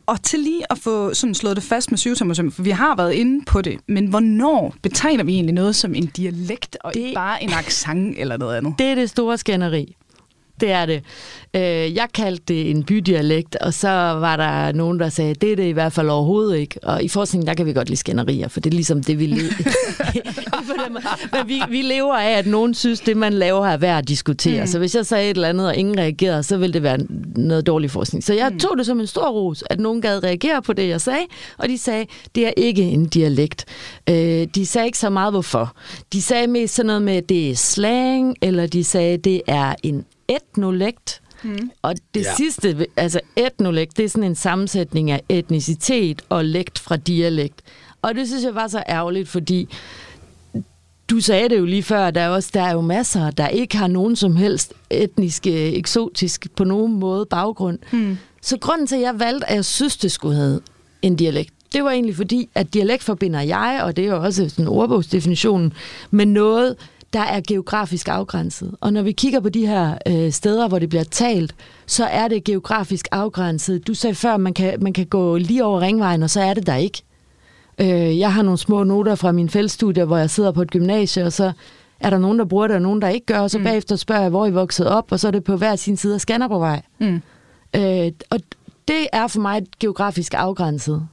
[SPEAKER 3] Og til lige at få sådan slået det fast med syvtommersøm, for vi har været inde på det, men hvornår betegner vi egentlig noget som en dialekt, og det, ikke bare en accent eller noget andet?
[SPEAKER 5] Det er det store skænderi. Det er det. Øh, jeg kaldte det en bydialekt, og så var der nogen, der sagde, det er det i hvert fald overhovedet ikke. Og i forskningen, der kan vi godt lide skænderier, for det er ligesom det, vi lever. Men vi, vi lever af, at nogen synes, det man laver er værd at diskutere. Mm. Så hvis jeg sagde et eller andet, og ingen reagerede, så ville det være noget dårlig forskning. Så jeg mm. tog det som en stor ros, at nogen gad reagere på det, jeg sagde, og de sagde, det er ikke en dialekt. Øh, de sagde ikke så meget, hvorfor. De sagde mest sådan noget med, det er slang, eller de sagde, det er en etnolekt. Mm. Og det ja. sidste, altså etnolekt, det er sådan en sammensætning af etnicitet og lekt fra dialekt. Og det synes jeg var så ærgerligt, fordi du sagde det jo lige før, der er, også, der er jo masser, der ikke har nogen som helst etnisk, eksotisk på nogen måde baggrund. Mm. Så grunden til, at jeg valgte, at jeg synes, det skulle have en dialekt, det var egentlig fordi, at dialekt forbinder jeg, og det er jo også sådan ordbogsdefinitionen, med noget, der er geografisk afgrænset. Og når vi kigger på de her øh, steder, hvor det bliver talt, så er det geografisk afgrænset. Du sagde før, at man kan, man kan gå lige over ringvejen, og så er det der ikke. Øh, jeg har nogle små noter fra min fældstudie, hvor jeg sidder på et gymnasie, og så er der nogen, der bruger det, og nogen, der ikke gør, og så mm. bagefter spørger jeg, hvor I voksede op, og så er det på hver sin side af Skanderborgvej. Mm. Øh, og det er for mig geografisk afgrænset.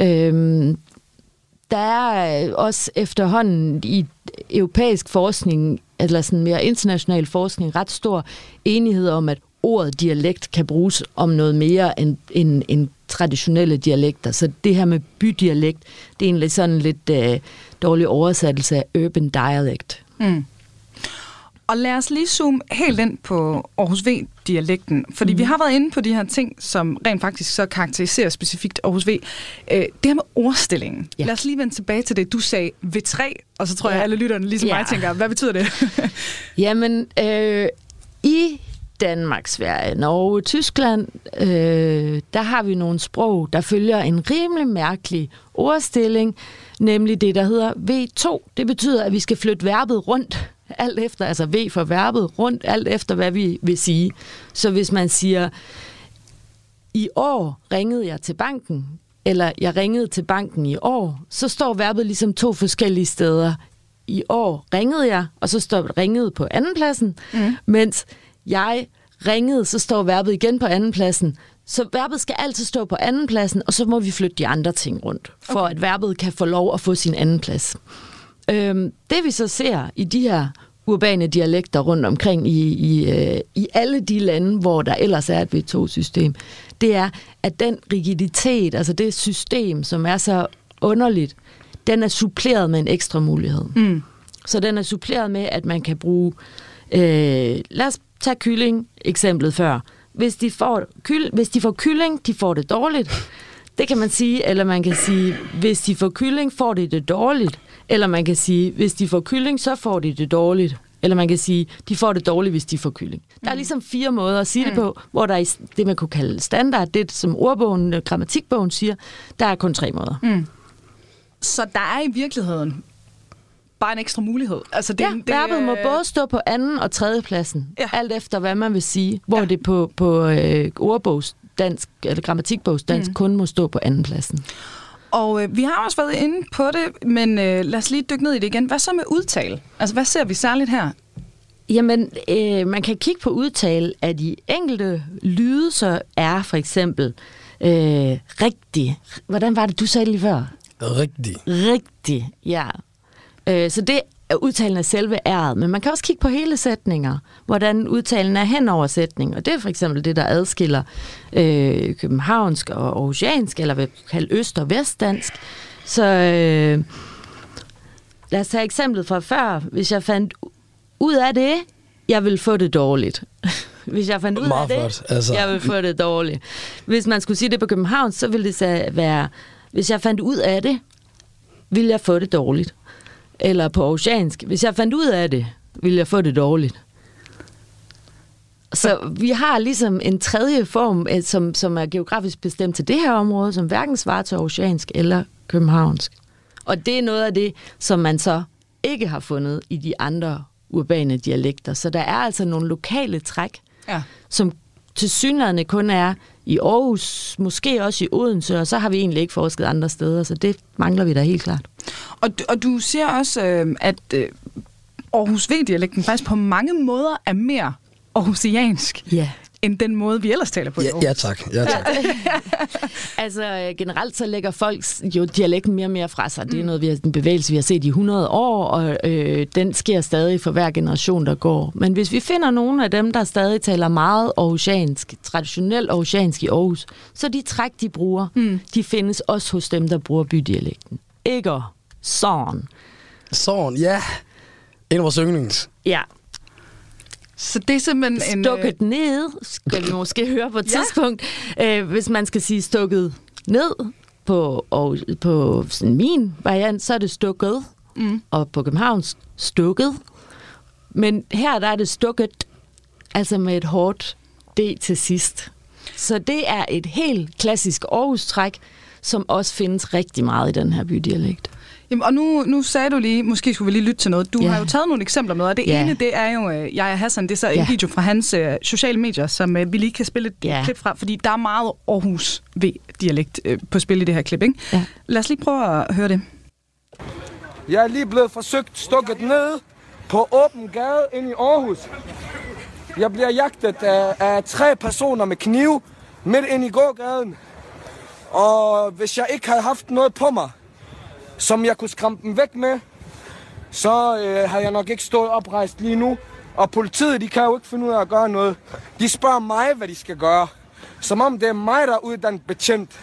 [SPEAKER 5] Øh, der er øh, også efterhånden i europæisk forskning, eller sådan mere international forskning, ret stor enighed om, at ordet dialekt kan bruges om noget mere end, end, end traditionelle dialekter. Så det her med bydialekt, det er egentlig sådan lidt øh, dårlig oversættelse af urban dialect. Mm.
[SPEAKER 3] Og lad os lige zoome helt ind på Aarhus V-dialekten, fordi mm. vi har været inde på de her ting, som rent faktisk så karakteriserer specifikt Aarhus V. Øh, det her med ordstillingen. Ja. Lad os lige vende tilbage til det. Du sagde V3, og så tror ja. jeg, alle lytterne ligesom ja. mig tænker, hvad betyder det?
[SPEAKER 5] Jamen, øh, i Danmark, Sverige, Norge, Tyskland, øh, der har vi nogle sprog, der følger en rimelig mærkelig ordstilling, nemlig det, der hedder V2. Det betyder, at vi skal flytte verbet rundt alt efter, altså V for verbet, rundt alt efter, hvad vi vil sige. Så hvis man siger, i år ringede jeg til banken, eller jeg ringede til banken i år, så står verbet ligesom to forskellige steder. I år ringede jeg, og så står ringede på andenpladsen, mm. mens jeg ringede, så står verbet igen på andenpladsen. Så verbet skal altid stå på andenpladsen, og så må vi flytte de andre ting rundt, for okay. at verbet kan få lov at få sin anden plads. Øhm, det vi så ser i de her urbane dialekter rundt omkring i, i, øh, i alle de lande, hvor der ellers er et V2-system, det er, at den rigiditet, altså det system, som er så underligt, den er suppleret med en ekstra mulighed. Mm. Så den er suppleret med, at man kan bruge... Øh, lad os tage kylling, eksemplet før. Hvis de, får, kyl, hvis de får kylling, de får det dårligt. Det kan man sige, eller man kan sige, hvis de får kylling, får de det dårligt. Eller man kan sige, hvis de får kylling, så får de det dårligt. Eller man kan sige, de får det dårligt, hvis de får kylling. Der er mm. ligesom fire måder at sige mm. det på, hvor der er det, man kunne kalde standard, det som ordbogen, øh, grammatikbogen siger, der er kun tre måder. Mm.
[SPEAKER 3] Så der er i virkeligheden bare en ekstra mulighed.
[SPEAKER 5] Altså det, ja, det, verbet må både stå på anden og tredje pladsen, ja. alt efter hvad man vil sige, hvor ja. det på, på øh, ordbogs dansk, eller grammatikbogs dansk mm. kun må stå på anden pladsen.
[SPEAKER 3] Og øh, vi har også været inde på det, men øh, lad os lige dykke ned i det igen. Hvad så med udtale? Altså, hvad ser vi særligt her?
[SPEAKER 5] Jamen, øh, man kan kigge på udtale af de enkelte lyde, så er for eksempel øh, rigtig. Hvordan var det, du sagde lige før?
[SPEAKER 6] Rigtig.
[SPEAKER 5] Rigtig, ja. Øh, så det udtalen af selve æret, men man kan også kigge på hele sætninger, hvordan udtalen er hen over sætning, og det er for eksempel det, der adskiller øh, københavnsk og aarhusiansk, eller hvad vi kalder øst- og vestdansk. Så øh, lad os tage eksemplet fra før. Hvis jeg fandt ud af det, jeg vil få det dårligt. Hvis jeg fandt ud af det,
[SPEAKER 6] flot, altså.
[SPEAKER 5] jeg vil få det dårligt. Hvis man skulle sige det på København, så ville det så være, hvis jeg fandt ud af det, vil jeg få det dårligt. Eller på oceansk, hvis jeg fandt ud af det, vil jeg få det dårligt. Så vi har ligesom en tredje form, eh, som, som er geografisk bestemt til det her område, som hverken svarer til oceansk eller københavnsk. Og det er noget af det, som man så ikke har fundet i de andre urbane dialekter. Så der er altså nogle lokale træk,
[SPEAKER 3] Ja.
[SPEAKER 5] som til synligheden kun er i Aarhus, måske også i Odense, og så har vi egentlig ikke forsket andre steder, så det mangler vi da helt klart.
[SPEAKER 3] Og, du- og du siger også, øh, at øh, Aarhus V-dialekten faktisk på mange måder er mere aarhusiansk,
[SPEAKER 5] Ja.
[SPEAKER 3] End den måde, vi ellers taler på i
[SPEAKER 6] Ja,
[SPEAKER 3] Aarhus.
[SPEAKER 6] ja tak. Ja, tak.
[SPEAKER 5] Altså øh, generelt så lægger folk jo dialekten mere og mere fra sig. Det er noget, vi har, en bevægelse, vi har set i 100 år, og øh, den sker stadig for hver generation, der går. Men hvis vi finder nogle af dem, der stadig taler meget aarhusiansk, traditionelt aarhusiansk i Aarhus, så de træk, de bruger, mm. de findes også hos dem, der bruger bydialekten. Ikke sådan.
[SPEAKER 6] Sådan, ja. En af vores yndlings.
[SPEAKER 5] Ja,
[SPEAKER 3] Så det er simpelthen en... øh,
[SPEAKER 5] stukket ned, skal vi måske høre på et tidspunkt. Øh, hvis man skal sige stukket ned på, og, på sådan min variant, så er det stukket. Mm. Og på Københavns stukket. Men her der er det stukket, altså med et hårdt D til sidst. Så det er et helt klassisk Aarhus-træk, som også findes rigtig meget i den her bydialekt.
[SPEAKER 3] Jamen, og nu, nu sagde du lige, måske skulle vi lige lytte til noget. Du
[SPEAKER 5] Ja.
[SPEAKER 3] har jo taget nogle eksempler med, og det
[SPEAKER 5] Ja.
[SPEAKER 3] ene, det er jo øh, Jaja Hassan. Det er så en
[SPEAKER 5] Ja.
[SPEAKER 3] video fra hans øh, sociale medier, som øh, vi lige kan spille et
[SPEAKER 5] Ja.
[SPEAKER 3] klip fra, fordi der er meget Aarhus V-dialekt øh, på spil i det her klip, ikke?
[SPEAKER 5] Ja.
[SPEAKER 3] Lad os lige prøve at høre det.
[SPEAKER 8] Jeg er lige blevet forsøgt stukket ned på åben gade ind i Aarhus. Jeg bliver jagtet af, af tre personer med kniv midt ind i gågaden. Og hvis jeg ikke havde haft noget på mig, som jeg kunne skræmme dem væk med, så øh, har jeg nok ikke stået oprejst lige nu. Og politiet, de kan jo ikke finde ud af at gøre noget. De spørger mig, hvad de skal gøre. Som om det er mig, der er uddannet betjent.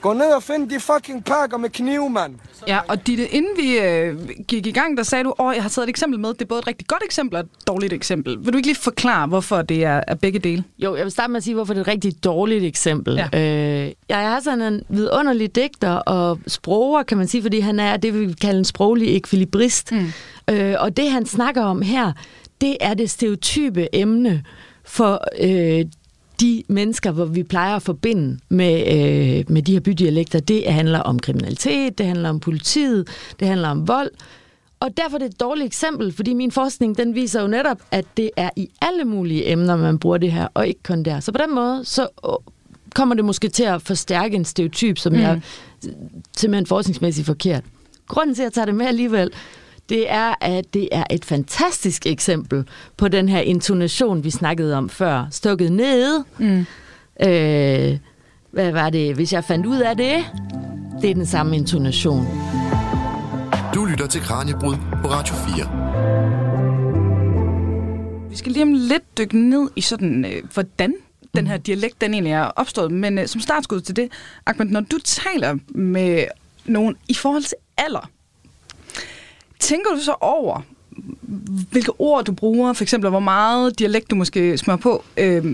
[SPEAKER 8] Gå ned og find de fucking pakker med knive, mand.
[SPEAKER 3] Ja, og Ditte, inden vi øh, gik i gang, der sagde du, at jeg har taget et eksempel med. Det er både et rigtig godt eksempel og et dårligt eksempel. Vil du ikke lige forklare, hvorfor det er, er begge dele?
[SPEAKER 5] Jo, jeg vil starte med at sige, hvorfor det er et rigtig dårligt eksempel.
[SPEAKER 3] Ja.
[SPEAKER 5] Øh, jeg har sådan en vidunderlig digter og sproger, kan man sige, fordi han er det, vi vil kalde en sproglig ekvilibrist. Mm. Øh, og det, han snakker om her, det er det stereotype emne for øh, de mennesker, hvor vi plejer at forbinde med, øh, med de her bydialekter. Det handler om kriminalitet, det handler om politiet, det handler om vold. Og derfor er det et dårligt eksempel, fordi min forskning den viser jo netop, at det er i alle mulige emner, man bruger det her, og ikke kun der. Så på den måde, så kommer det måske til at forstærke en stereotyp, som mm. jeg simpelthen forskningsmæssigt forkert. Grunden til, at jeg tager det med alligevel, det er, at det er et fantastisk eksempel på den her intonation, vi snakkede om før. Stukket ned. Mm. Øh, hvad var det? Hvis jeg fandt ud af det, det er den samme intonation.
[SPEAKER 2] Du lytter til Kranjebrud på Radio 4.
[SPEAKER 3] Vi skal lige om lidt dykke ned i sådan, øh, hvordan den her dialekt, den egentlig er opstået. Men øh, som startskud til det, Ahmed, når du taler med nogen i forhold til alder, tænker du så over, hvilke ord du bruger, for eksempel hvor meget dialekt du måske smører på, øh,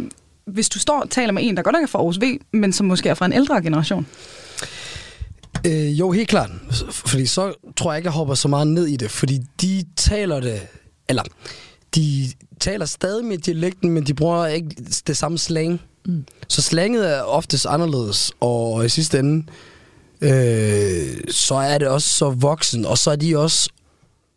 [SPEAKER 3] hvis du står og taler med en, der godt nok er fra Aarhus V, men som måske er fra en ældre generation?
[SPEAKER 6] Øh, jo, helt klart. Fordi så tror jeg ikke, jeg hopper så meget ned i det. Fordi de taler det... Eller, de taler stadig med dialekten, men de bruger ikke det samme slang. Mm. Så slanget er oftest anderledes, og i sidste ende, øh, så er det også så voksen, og så er de også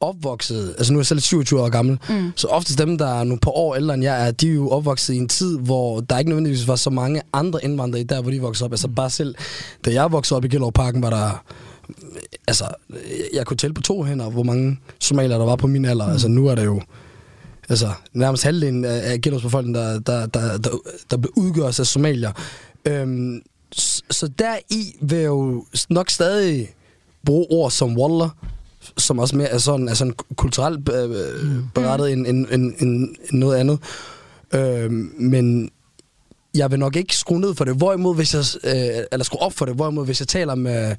[SPEAKER 6] opvokset, altså nu er jeg selv 27 år gammel, mm. så oftest dem, der er nogle par år ældre end jeg er, de er jo opvokset i en tid, hvor der ikke nødvendigvis var så mange andre indvandrere der, hvor de voksede op. Altså bare selv, da jeg voksede op i Gellerup-parken, var der altså, jeg kunne tælle på to hænder, hvor mange somalier der var på min alder. Mm. Altså nu er der jo altså, nærmest halvdelen af, Gellerups befolkning, der, der, der, der, der blev udgøres af somalier. Øhm, så, så der i vil jeg jo nok stadig bruge ord som Wallah, som også mere er sådan, er sådan kulturelt øh, berettet end, end, end, end, end noget andet. Øh, men jeg vil nok ikke skrue ned for det. Hvorimod, hvis jeg, øh, eller skrue op for det, hvorimod, hvis jeg taler med,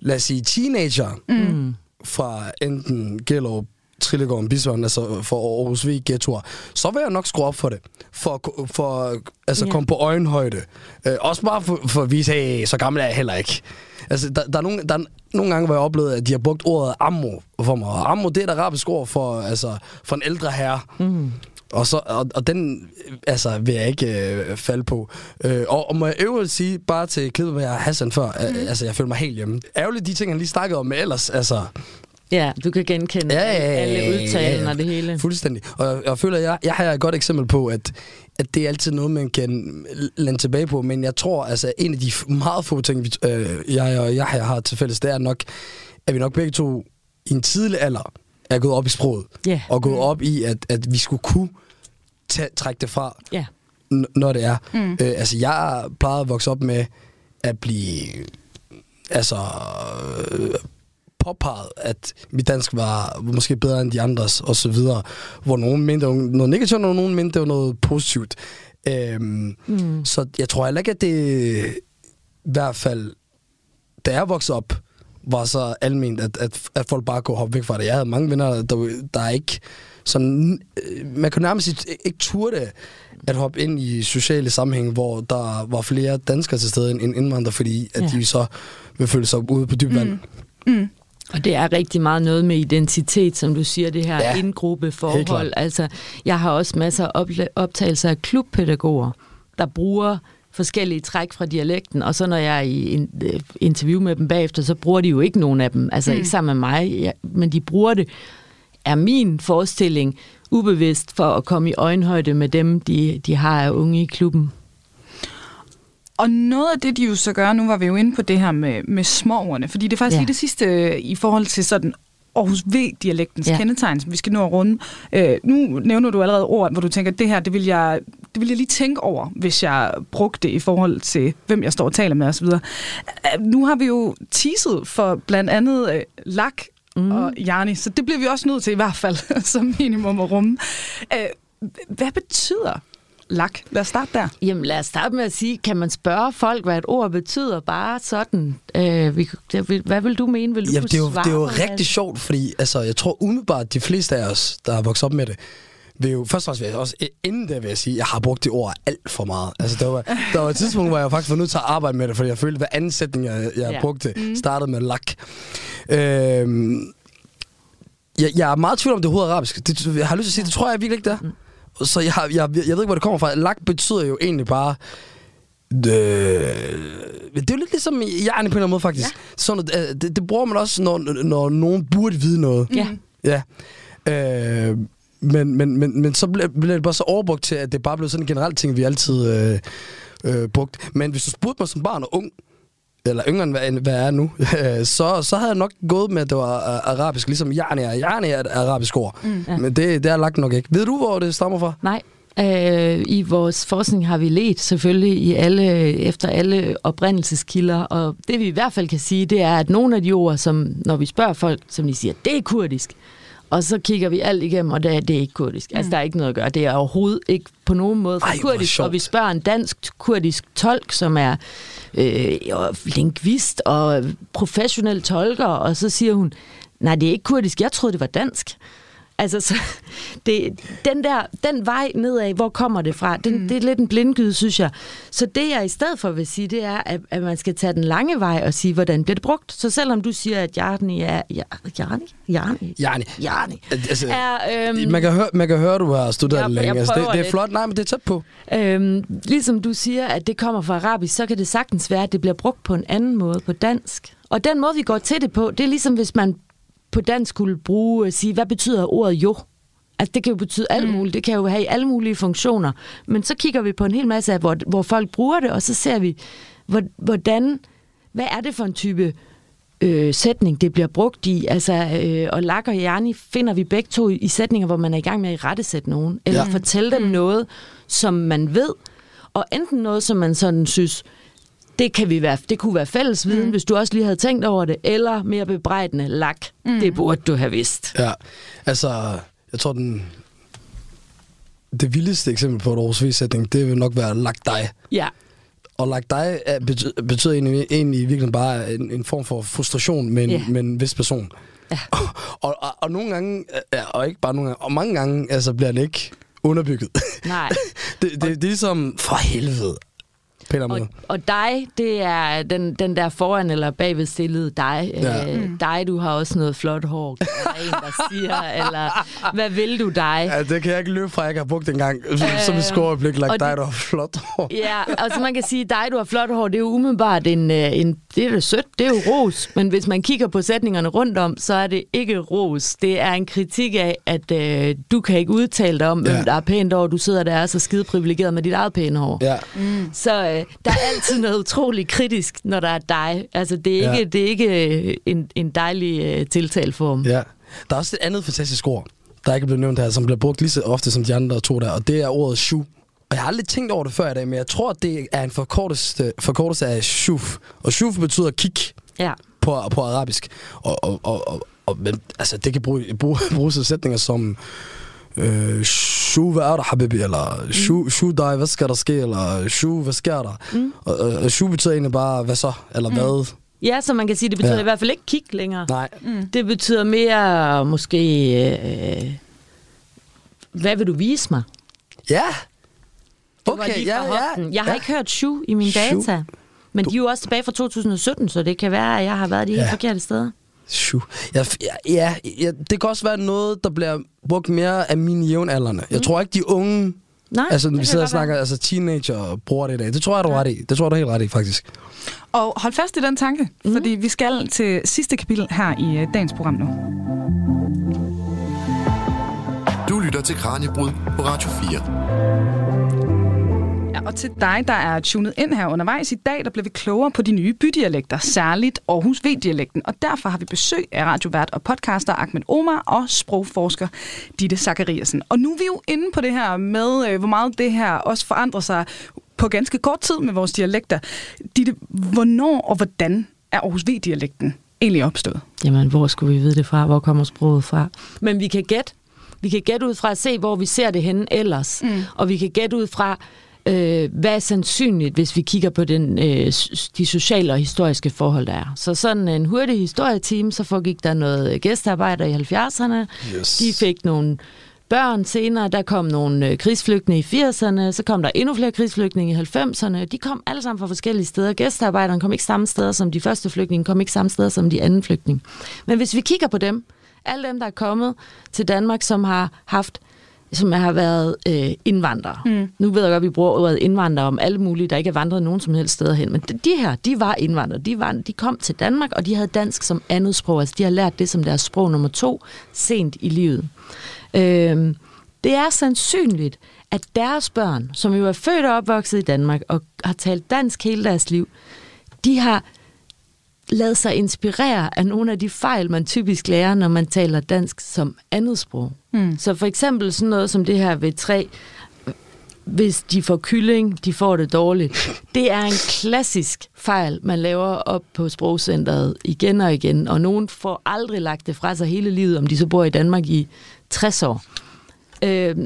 [SPEAKER 6] lad os sige, teenager mm. fra enten Gellerup, Trillegården, Bisvang, altså for Aarhus V ghettoer, så vil jeg nok skrue op for det. For, for altså
[SPEAKER 5] Ja.
[SPEAKER 6] komme på øjenhøjde. Øh, også bare for, for at vise, hey, så gammel er jeg heller ikke. Altså, der, der, er nogle, der er nogle gange, hvor jeg oplevede, at de har brugt ordet ammo for mig. Og ammo, det er et arabisk ord for, altså, for en ældre herre. Mm. Og, så, og, og den altså, vil jeg ikke øh, falde på. Øh, og, og må jeg øvrigt sige, bare til klippet med Hassan før, mm. øh, altså jeg føler mig helt hjemme. Ærgerligt de ting, han lige snakkede om, men ellers, altså...
[SPEAKER 5] Ja, du kan genkende
[SPEAKER 6] Ja, ja, ja,
[SPEAKER 5] alle
[SPEAKER 6] ja, ja,
[SPEAKER 5] udtalen
[SPEAKER 6] ja.
[SPEAKER 5] og det hele.
[SPEAKER 6] Fuldstændig. Og jeg, jeg føler, jeg, jeg har et godt eksempel på, at, at det er altid noget, man kan lande tilbage på. Men jeg tror, altså en af de meget få ting, vi, øh, jeg og jeg har til fælles, det er nok, at vi nok begge to i en tidlig alder er gået op i sproget.
[SPEAKER 5] Ja.
[SPEAKER 6] Og gået op i, at, at vi skulle kunne tage, trække det fra, n- når det er. Mm. Øh, altså, jeg plejede at vokse op med at blive altså øh, påpeget, at mit dansk var måske bedre end de andres, og så videre. Hvor nogen mente det var noget negativt, og nogen mente det var noget positivt. Øhm, mm. Så jeg tror heller ikke, at det i hvert fald, da jeg voksede op, var så almindeligt, at, at, at folk bare kunne hoppe væk fra det. Jeg havde mange venner, der, der ikke sådan, øh, man kunne nærmest ikke, ikke turde at hoppe ind i sociale sammenhæng, hvor der var flere danskere til stede end indvandrere, fordi at
[SPEAKER 5] Ja.
[SPEAKER 6] de så vil føle sig ude på dyb vand.
[SPEAKER 5] Og det er rigtig meget noget med identitet, som du siger, det her
[SPEAKER 6] Ja,
[SPEAKER 5] indgruppeforhold. Altså, jeg har også masser af optagelser af klubpædagoger, der bruger forskellige træk fra dialekten, og så når jeg er i øh, interview med dem bagefter, så bruger de jo ikke nogen af dem, altså mm. ikke sammen med mig, ja, men de bruger det, er min forestilling, ubevidst for at komme i øjenhøjde med dem, de, de har af unge i klubben.
[SPEAKER 3] Og noget af det, de jo så gør, nu var vi jo inde på det her med, med småordene, fordi det er faktisk
[SPEAKER 5] Ja.
[SPEAKER 3] lige det sidste øh, i forhold til sådan Aarhus V-dialektens ja. Kendetegn, som vi skal nå at runde. Øh, nu nævner du allerede ord, hvor du tænker, det her, det vil, jeg, det vil jeg lige tænke over, hvis jeg brugte det i forhold til, hvem jeg står og taler med osv. Øh, nu har vi jo teaset for blandt andet øh, lak mm. og Jarni, så det bliver vi også nødt til i hvert fald, som minimum at rumme. Øh, hvad betyder lak? Lad os starte der.
[SPEAKER 5] Jamen lad os starte med at sige, kan man spørge folk, hvad et ord betyder bare sådan? Øh, vi, hvad vil du mene? Vil du
[SPEAKER 6] Ja,
[SPEAKER 5] kunne
[SPEAKER 6] det er jo,
[SPEAKER 5] svare
[SPEAKER 6] det er jo rigtig sjovt, fordi altså, jeg tror umiddelbart, de fleste af os, der har vokset op med det, vil jo, først og fremmest vil jeg også, inden det vil jeg sige, jeg har brugt det ord alt for meget. Altså, der var, der var et tidspunkt, hvor jeg faktisk var nødt til at arbejde med det, fordi jeg følte, at hver anden sætning, jeg, jeg
[SPEAKER 5] Ja.
[SPEAKER 6] brugte, startede med lak. Øhm, jeg, jeg er meget tvivl om, det er overhovedet arabisk. Det, jeg har lyst til at sige, det tror jeg virkelig ikke, det er. Så jeg, jeg, jeg ved ikke, hvor det kommer fra. Lak betyder jo egentlig bare... Øh, det er jo lidt ligesom i på en eller anden måde, faktisk. Ja. Sådan, øh, det, det bruger man også, når, når nogen burde vide noget.
[SPEAKER 5] Ja.
[SPEAKER 6] Ja. Øh, men, men, men, men så bliver det bare så overbrugt til, at det bare blev sådan en generelt ting, vi altid øh, øh, brugt. Men hvis du spurgte mig som barn og ung, eller yngre end hvad, jeg er nu, så, så havde jeg nok gået med, at det var øh, arabisk, ligesom Jarni er. Jarni er et arabisk ord. Mm.
[SPEAKER 5] Ja.
[SPEAKER 6] Men det, det er lagt nok ikke. Ved du, hvor det stammer fra?
[SPEAKER 5] Nej. Øh, I vores forskning har vi let selvfølgelig i alle, efter alle oprindelseskilder, og det vi i hvert fald kan sige, det er, at nogle af de ord, som når vi spørger folk, som de siger, det er kurdisk, og så kigger vi alt igennem, og det er, det er ikke kurdisk. Altså, der er ikke noget at gøre. Det er overhovedet ikke på nogen måde fra
[SPEAKER 6] Ej,
[SPEAKER 5] kurdisk. Og vi spørger en dansk-kurdisk tolk, som er øh, og lingvist og professionel tolker, og så siger hun, nej, det er ikke kurdisk. Jeg troede, det var dansk. Altså, så det, den der, den vej nedad, hvor kommer det fra? Den, mm. Det er lidt en blindgyde, synes jeg. Så det, jeg i stedet for vil sige, det er, at, at man skal tage den lange vej og sige, hvordan bliver det brugt? Så selvom du siger, at Jarni er... Ja, Jarni? Jarni?
[SPEAKER 6] Jarni.
[SPEAKER 5] Jarni.
[SPEAKER 6] Altså,
[SPEAKER 5] Er, øhm,
[SPEAKER 6] man, kan høre, man kan høre, du har studeret
[SPEAKER 5] Jeg-
[SPEAKER 6] det
[SPEAKER 5] jeg
[SPEAKER 6] længe. Altså, det, det er
[SPEAKER 5] lidt.
[SPEAKER 6] flot. Nej, men det er tæt på.
[SPEAKER 5] Øhm, ligesom du siger, at det kommer fra arabisk, så kan det sagtens være, at det bliver brugt på en anden måde på dansk. Og den måde, vi går til det på, det er ligesom, hvis man på dansk skulle bruge, at sige, hvad betyder ordet jo? Altså, det kan jo betyde alt muligt. Det kan jo have alle mulige funktioner. Men så kigger vi på en hel masse af, hvor, hvor folk bruger det, og så ser vi, hvor, hvordan, hvad er det for en type øh, sætning, det bliver brugt i. Altså, øh, og lak og Jarni finder vi begge to i, sætninger, hvor man er i gang med at rettesætte nogen, eller
[SPEAKER 6] Ja.
[SPEAKER 5] fortælle dem noget, som man ved, og enten noget, som man sådan synes, det, kan vi være, det kunne være fælles viden, mm. hvis du også lige havde tænkt over det, eller mere bebrejdende lak. Mm. Det burde du have vidst.
[SPEAKER 6] Ja, altså, jeg tror, den, det vildeste eksempel på et Aarhus det vil nok være lagt dig.
[SPEAKER 5] Ja.
[SPEAKER 6] Og lagt dig er- betyder, betyder egentlig, egentlig virkelig bare en, en form for frustration med en,
[SPEAKER 5] Ja.
[SPEAKER 6] med en vis person.
[SPEAKER 5] Ja.
[SPEAKER 6] og, og, og nogle gange, ja, og ikke bare nogle gange, og mange gange altså, bliver det ikke underbygget.
[SPEAKER 5] Nej.
[SPEAKER 6] det, det, det er ligesom, for helvede. Anden
[SPEAKER 5] Og, og dig, det er den, den der foran eller bagved stillede dig.
[SPEAKER 6] Ja.
[SPEAKER 5] Øh, dig, du har også noget flot hår, er der en, der siger. Eller, hvad vil du dig?
[SPEAKER 6] Ja, det kan jeg ikke løbe fra, jeg ikke har brugt engang. Øh, som et scoreblik, lagt
[SPEAKER 5] og
[SPEAKER 6] dig,
[SPEAKER 5] det-
[SPEAKER 6] der har flot hår.
[SPEAKER 5] Ja, altså man kan sige, dig, du har flot hår, det er jo umiddelbart en, øh, en det er da sødt, det er jo ros. Men hvis man kigger på sætningerne rundt om, så er det ikke ros. Det er en kritik af, at øh, du kan ikke udtale dig om, hvem
[SPEAKER 6] Ja.
[SPEAKER 5] der er pænt over. Du sidder der og er så skide privilegeret med dit eget pæne hår.
[SPEAKER 6] Ja.
[SPEAKER 5] Så øh, der er altid noget utroligt kritisk, når der er dig. Altså, det er
[SPEAKER 6] Ja.
[SPEAKER 5] ikke, det er ikke øh, en, en dejlig øh, tiltalform.
[SPEAKER 6] Ja. Der er også et andet fantastisk ord, der ikke er blevet nævnt her, som bliver brugt lige så ofte som de andre to der, og det er ordet shu. Og jeg har aldrig tænkt over det før i dag, men jeg tror, at det er en forkortelse, forkortelse af shuf. Og shuf betyder kig
[SPEAKER 5] Ja.
[SPEAKER 6] på, på arabisk. Og, og, og, og, og men, altså, det kan bruge, bruge, bruges i sætninger som øh, shu, hvad er der, habibi? Eller shu, shu dig, hvad skal der ske? Eller shu, hvad sker der? Mm. Og, shu betyder egentlig bare, hvad så? Eller hvad?
[SPEAKER 5] ja, så man kan sige, det betyder
[SPEAKER 6] Ja.
[SPEAKER 5] i hvert fald ikke kig længere.
[SPEAKER 6] Nej.
[SPEAKER 5] Det betyder mere måske... Øh, hvad vil du vise mig?
[SPEAKER 6] Ja. Okay, ja, ja.
[SPEAKER 5] Jeg har
[SPEAKER 6] ja.
[SPEAKER 5] ikke hørt shu i mine
[SPEAKER 6] Shu.
[SPEAKER 5] data. Men de er jo også tilbage fra 2017, så det kan være, at jeg har været de helt
[SPEAKER 6] Ja.
[SPEAKER 5] forkerte steder.
[SPEAKER 6] Shu. Ja, ja, ja, ja, det kan også være noget, der bliver brugt mere af mine jævnaldrende. Jeg tror ikke, de unge,
[SPEAKER 5] Nej,
[SPEAKER 6] altså vi sidder og
[SPEAKER 5] godt være.
[SPEAKER 6] snakker, altså teenager bruger det i dag. Det tror jeg, du er ret i. Det tror jeg, du er helt ret i, faktisk.
[SPEAKER 3] Og hold fast i den tanke, mm. fordi vi skal til sidste kapitel her i øh, dagens program nu.
[SPEAKER 2] Du lytter til Kranjebrud på Radio 4.
[SPEAKER 3] Og til dig, der er tunet ind her undervejs i dag, der bliver vi klogere på de nye bydialekter, særligt Aarhus V-dialekten. Og derfor har vi besøg af radiovært og podcaster Ahmed Omar og sprogforsker Ditte Zachariasen. Og nu er vi jo inde på det her med, øh, hvor meget det her også forandrer sig på ganske kort tid med vores dialekter. Ditte, hvornår og hvordan er Aarhus V-dialekten egentlig opstået?
[SPEAKER 5] Jamen, hvor skulle vi vide det fra? Hvor kommer sproget fra? Men vi kan gætte. Vi kan gætte ud fra at se, hvor vi ser det henne ellers. Mm. Og vi kan gætte ud fra, øh, hvad er sandsynligt, hvis vi kigger på den, øh, de sociale og historiske forhold, der er. Så sådan en hurtig historieteam, så foregik der noget gæstearbejde i 70'erne.
[SPEAKER 6] Yes.
[SPEAKER 5] De fik nogle børn senere, der kom nogle øh, krigsflygtninge i 80'erne, så kom der endnu flere krigsflygtninge i 90'erne. De kom alle sammen fra forskellige steder. Gæstearbejderne kom ikke samme steder som de første flygtninge, kom ikke samme steder som de anden flygtninge. Men hvis vi kigger på dem, alle dem, der er kommet til Danmark, som har haft som har været øh, indvandrere. Mm. Nu ved jeg godt, at vi bruger ordet indvandrere om alle mulige, der ikke er vandret nogen som helst steder hen. Men de her, de var indvandrere. De, var, de kom til Danmark, og de havde dansk som andet sprog. Altså, de har lært det som deres sprog nummer to sent i livet. Øhm, det er sandsynligt, at deres børn, som jo er født og opvokset i Danmark og har talt dansk hele deres liv, de har lavet sig inspirere af nogle af de fejl, man typisk lærer, når man taler dansk som andet sprog. Mm. Så for eksempel sådan noget som det her ved tre, hvis de får kylling, de får det dårligt. Det er en klassisk fejl, man laver op på sprogcentret igen og igen, og nogen får aldrig lagt det fra sig hele livet, om de så bor i Danmark i 60 år. Øh,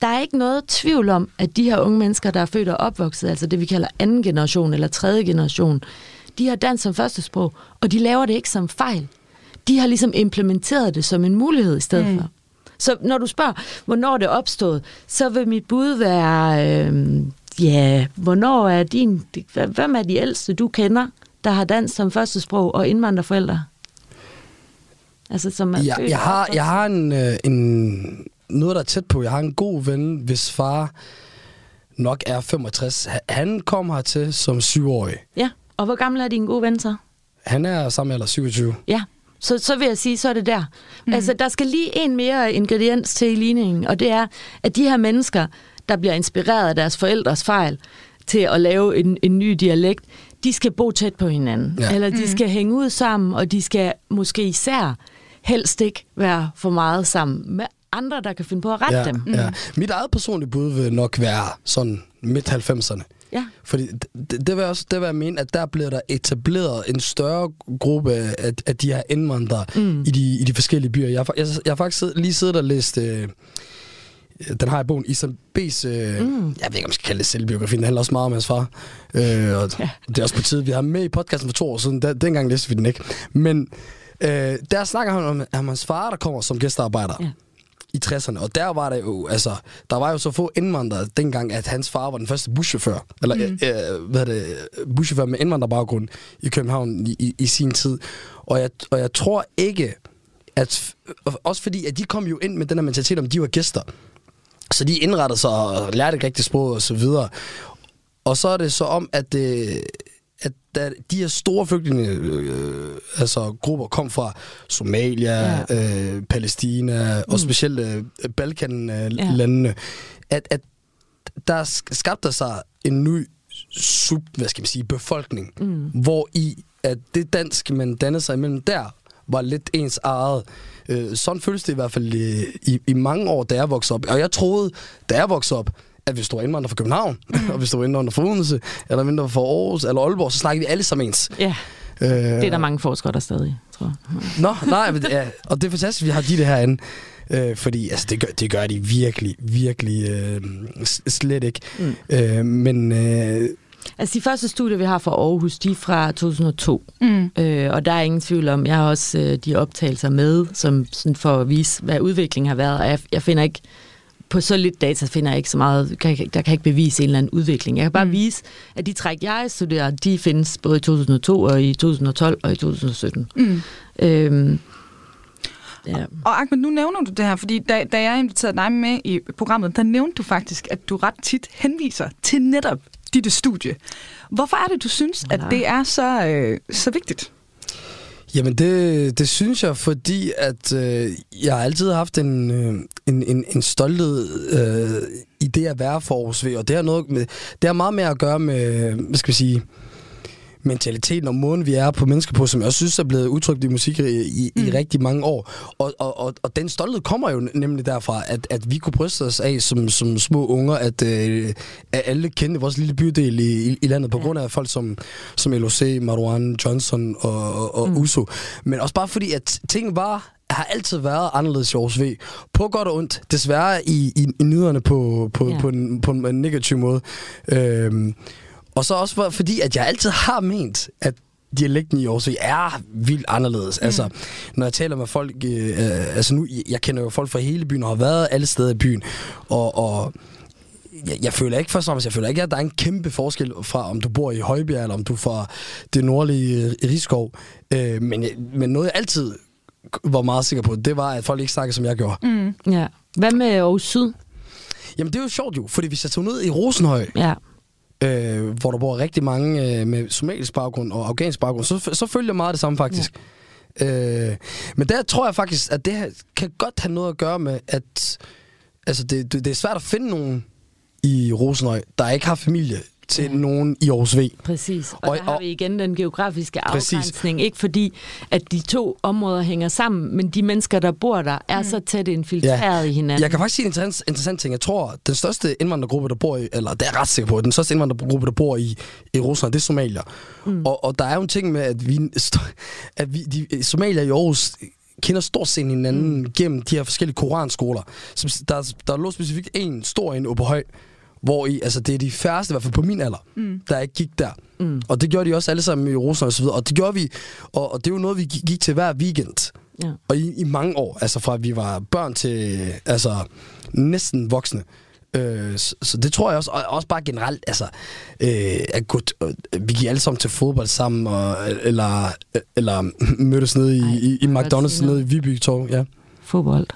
[SPEAKER 5] der er ikke noget tvivl om, at de her unge mennesker, der er født og opvokset, altså det vi kalder anden generation eller tredje generation, de har dansk som første sprog, og de laver det ikke som fejl. De har ligesom implementeret det som en mulighed i stedet mm. for. Så når du spørger, hvornår det opstået, så vil mit bud være, øh, ja, hvornår er din, hvem er de ældste, du kender, der har dansk som første sprog og indvandrerforældre? Altså, som er
[SPEAKER 6] Jeg, jeg, har, jeg har en, øh, en, noget, der er tæt på. Jeg har en god ven, hvis far nok er 65. Ha- Han kom hertil som syvårig.
[SPEAKER 5] Ja, og hvor gammel er din gode ven så?
[SPEAKER 6] Han er samme alder 27.
[SPEAKER 5] Ja, så, så vil jeg sige, så er det der. Mm. Altså, der skal lige en mere ingrediens til i ligningen, og det er, at de her mennesker, der bliver inspireret af deres forældres fejl til at lave en, en ny dialekt, de skal bo tæt på hinanden.
[SPEAKER 6] Ja.
[SPEAKER 5] Eller de skal hænge ud sammen, og de skal måske især helst ikke være for meget sammen med andre, der kan finde på at rette
[SPEAKER 6] Ja,
[SPEAKER 5] dem.
[SPEAKER 6] ja. Mit eget personlige bud vil nok være sådan midt 90'erne.
[SPEAKER 5] Ja.
[SPEAKER 6] Fordi det, det, vil også det vil jeg mene, at der bliver der etableret en større gruppe af, af de her indvandrere mm. i, de, i de forskellige byer. Jeg, jeg, jeg har faktisk lige siddet og læst... Øh, den har jeg i bogen, Isam B's, øh, mm. jeg ved ikke, om jeg skal kalde det selvbiografi, den handler også meget om hans far. Øh, og ja. Det er også på tide, vi har med i podcasten for to år siden, der, dengang læste vi den ikke. Men øh, der snakker han om, om hans far, der kommer som gæstearbejder.
[SPEAKER 5] Ja.
[SPEAKER 6] I 60'erne, og der var der jo, altså, der var jo så få indvandrere dengang, at hans far var den første buschauffør, eller mm. øh, hvad er det, buschauffør med indvandrerbaggrund i København i, i, i sin tid. Og jeg, og jeg tror ikke, at, også fordi, at de kom jo ind med den her mentalitet om, de var gæster. Så de indrettede sig og lærte et rigtigt sprog og så videre. Og så er det så om, at, øh, at da de her store flygtninge, øh, altså grupper, kom fra Somalia, ja. øh, Palæstina mm. og specielt øh, Balkanlandene, ja. at, at der sk- skabte sig en ny sub, hvad skal man sige, befolkning, mm. hvor i at det dansk, man dannede sig imellem der, var lidt ens eget. Øh, sådan føles det i hvert fald i, i, i mange år, da jeg voksede op. Og jeg troede, da jeg voksede op, at hvis du var indvandrer fra København, mm. og hvis du var indvandrer fra Odense, eller indvandrer fra Aarhus, eller Aalborg, så snakkede vi alle sammen ens.
[SPEAKER 5] Ja,
[SPEAKER 6] Øh,
[SPEAKER 5] det er der mange forskere, der stadig, tror jeg.
[SPEAKER 6] Nå, nej, men, ja, og det er fantastisk, at vi har de det herinde. Øh, fordi altså, det, gør, det gør de virkelig, virkelig øh, slet ikke. Mm. Øh, men øh,
[SPEAKER 5] Altså de første studier, vi har fra Aarhus, de er fra 2002. Mm. Øh, og der er ingen tvivl om, jeg har også øh, de optagelser med, som sådan for at vise, hvad udviklingen har været. Og jeg, jeg finder ikke, på så lidt data finder jeg ikke så meget, kan, jeg- der kan jeg ikke bevise en eller anden udvikling. Jeg kan bare mm. vise, at de træk, jeg studerer, de findes både i 2002 og i 2012 og i 2017. Mm. Øhm, ja.
[SPEAKER 3] Og Ahmed, nu nævner du det her, fordi da, da jeg inviterede dig med i programmet, der nævnte du faktisk, at du ret tit henviser til netop dit studie. Hvorfor er det, du synes, at
[SPEAKER 5] Ja.
[SPEAKER 3] det er så, øh, så vigtigt?
[SPEAKER 6] Jamen, det, det synes jeg, fordi at øh, jeg har altid haft en, øh, en, en, en stolthed øh, i det at være for Aarhus V, og det har, noget med, det har meget mere at gøre med, hvad skal vi sige, mentaliteten og måden, vi er på mennesker på, som jeg også synes er blevet udtrykt i musik i, i, mm. i rigtig mange år. Og, og, og, og den stolthed kommer jo nemlig derfra, at, at vi kunne bryste os af som, som små unger, at, øh, at alle kendte vores lille bydel i, i, i landet, på grund af folk som, som LOC, Marwan, Johnson og, og, og mm. Uso. Men også bare fordi, at ting var har altid været anderledes i Aarhus V. På godt og ondt. Desværre i, i, i nyderne på, på,
[SPEAKER 5] Ja.
[SPEAKER 6] på, en, på en negativ måde. Øhm, og så også for- fordi, at jeg altid har ment, at dialekten i Aarhus er vildt anderledes. Mm. Altså, når jeg taler med folk, øh, øh, altså nu, jeg kender jo folk fra hele byen og har været alle steder i byen, og, og jeg, jeg føler ikke først og fremmest, jeg føler ikke, at der er en kæmpe forskel fra, om du bor i Højbjerg, eller om du er fra det nordlige Rigskov. Øh, men, men noget, jeg altid var meget sikker på, det var, at folk ikke snakkede, som jeg gjorde. Mm.
[SPEAKER 5] ja. Hvad med Aarhus Syd?
[SPEAKER 6] Jamen, det er jo sjovt jo, fordi hvis jeg tog ned i Rosenhøj,
[SPEAKER 5] Ja.
[SPEAKER 6] Øh, hvor der bor rigtig mange øh, med somalisk baggrund og afghansk baggrund, så, så følger jeg meget det samme faktisk. Ja. Øh, men der tror jeg faktisk, at det her kan godt have noget at gøre med, at altså det, det, det er svært at finde nogen i Rosenhøj, der ikke har familie til ja. nogen i Aarhus V.
[SPEAKER 5] Præcis, og,
[SPEAKER 6] Og-
[SPEAKER 5] der har
[SPEAKER 6] og-
[SPEAKER 5] vi igen den geografiske
[SPEAKER 6] Præcis.
[SPEAKER 5] afgrænsning. Ikke fordi, at de to områder hænger sammen, men de mennesker, der bor der, er så tæt infiltreret i hinanden.
[SPEAKER 6] Jeg kan faktisk sige en interessant, interessant ting. Jeg tror, at den største indvandrergruppe, der bor i, eller det er jeg ret sikker på, den største indvandrergruppe, der bor i, i Rusland, det er somalier. Mm. Og, og der er jo en ting med, at vi, at vi de, somalier i Aarhus kender stort set hinanden mm. gennem de her forskellige koranskoler. Der, der lå specifikt en stor en på høj, hvor i, altså det er de færreste, i hvert fald på min alder, mm. der ikke gik der. Mm. Og det gjorde de også alle sammen i Rusland og så videre. Og det gjorde vi, og, og det er jo noget, vi gik til hver weekend.
[SPEAKER 5] Ja.
[SPEAKER 6] Og i, i mange år, altså fra vi var børn til altså næsten voksne. Øh, så, så det tror jeg også, og også bare generelt, altså, øh, at gå, t- øh, vi gik alle sammen til fodbold sammen, og, eller, eller mødtes nede i,
[SPEAKER 5] Ej,
[SPEAKER 6] i, i
[SPEAKER 5] godt
[SPEAKER 6] McDonald's nede i Viby Torv, ja.
[SPEAKER 5] Fodbold.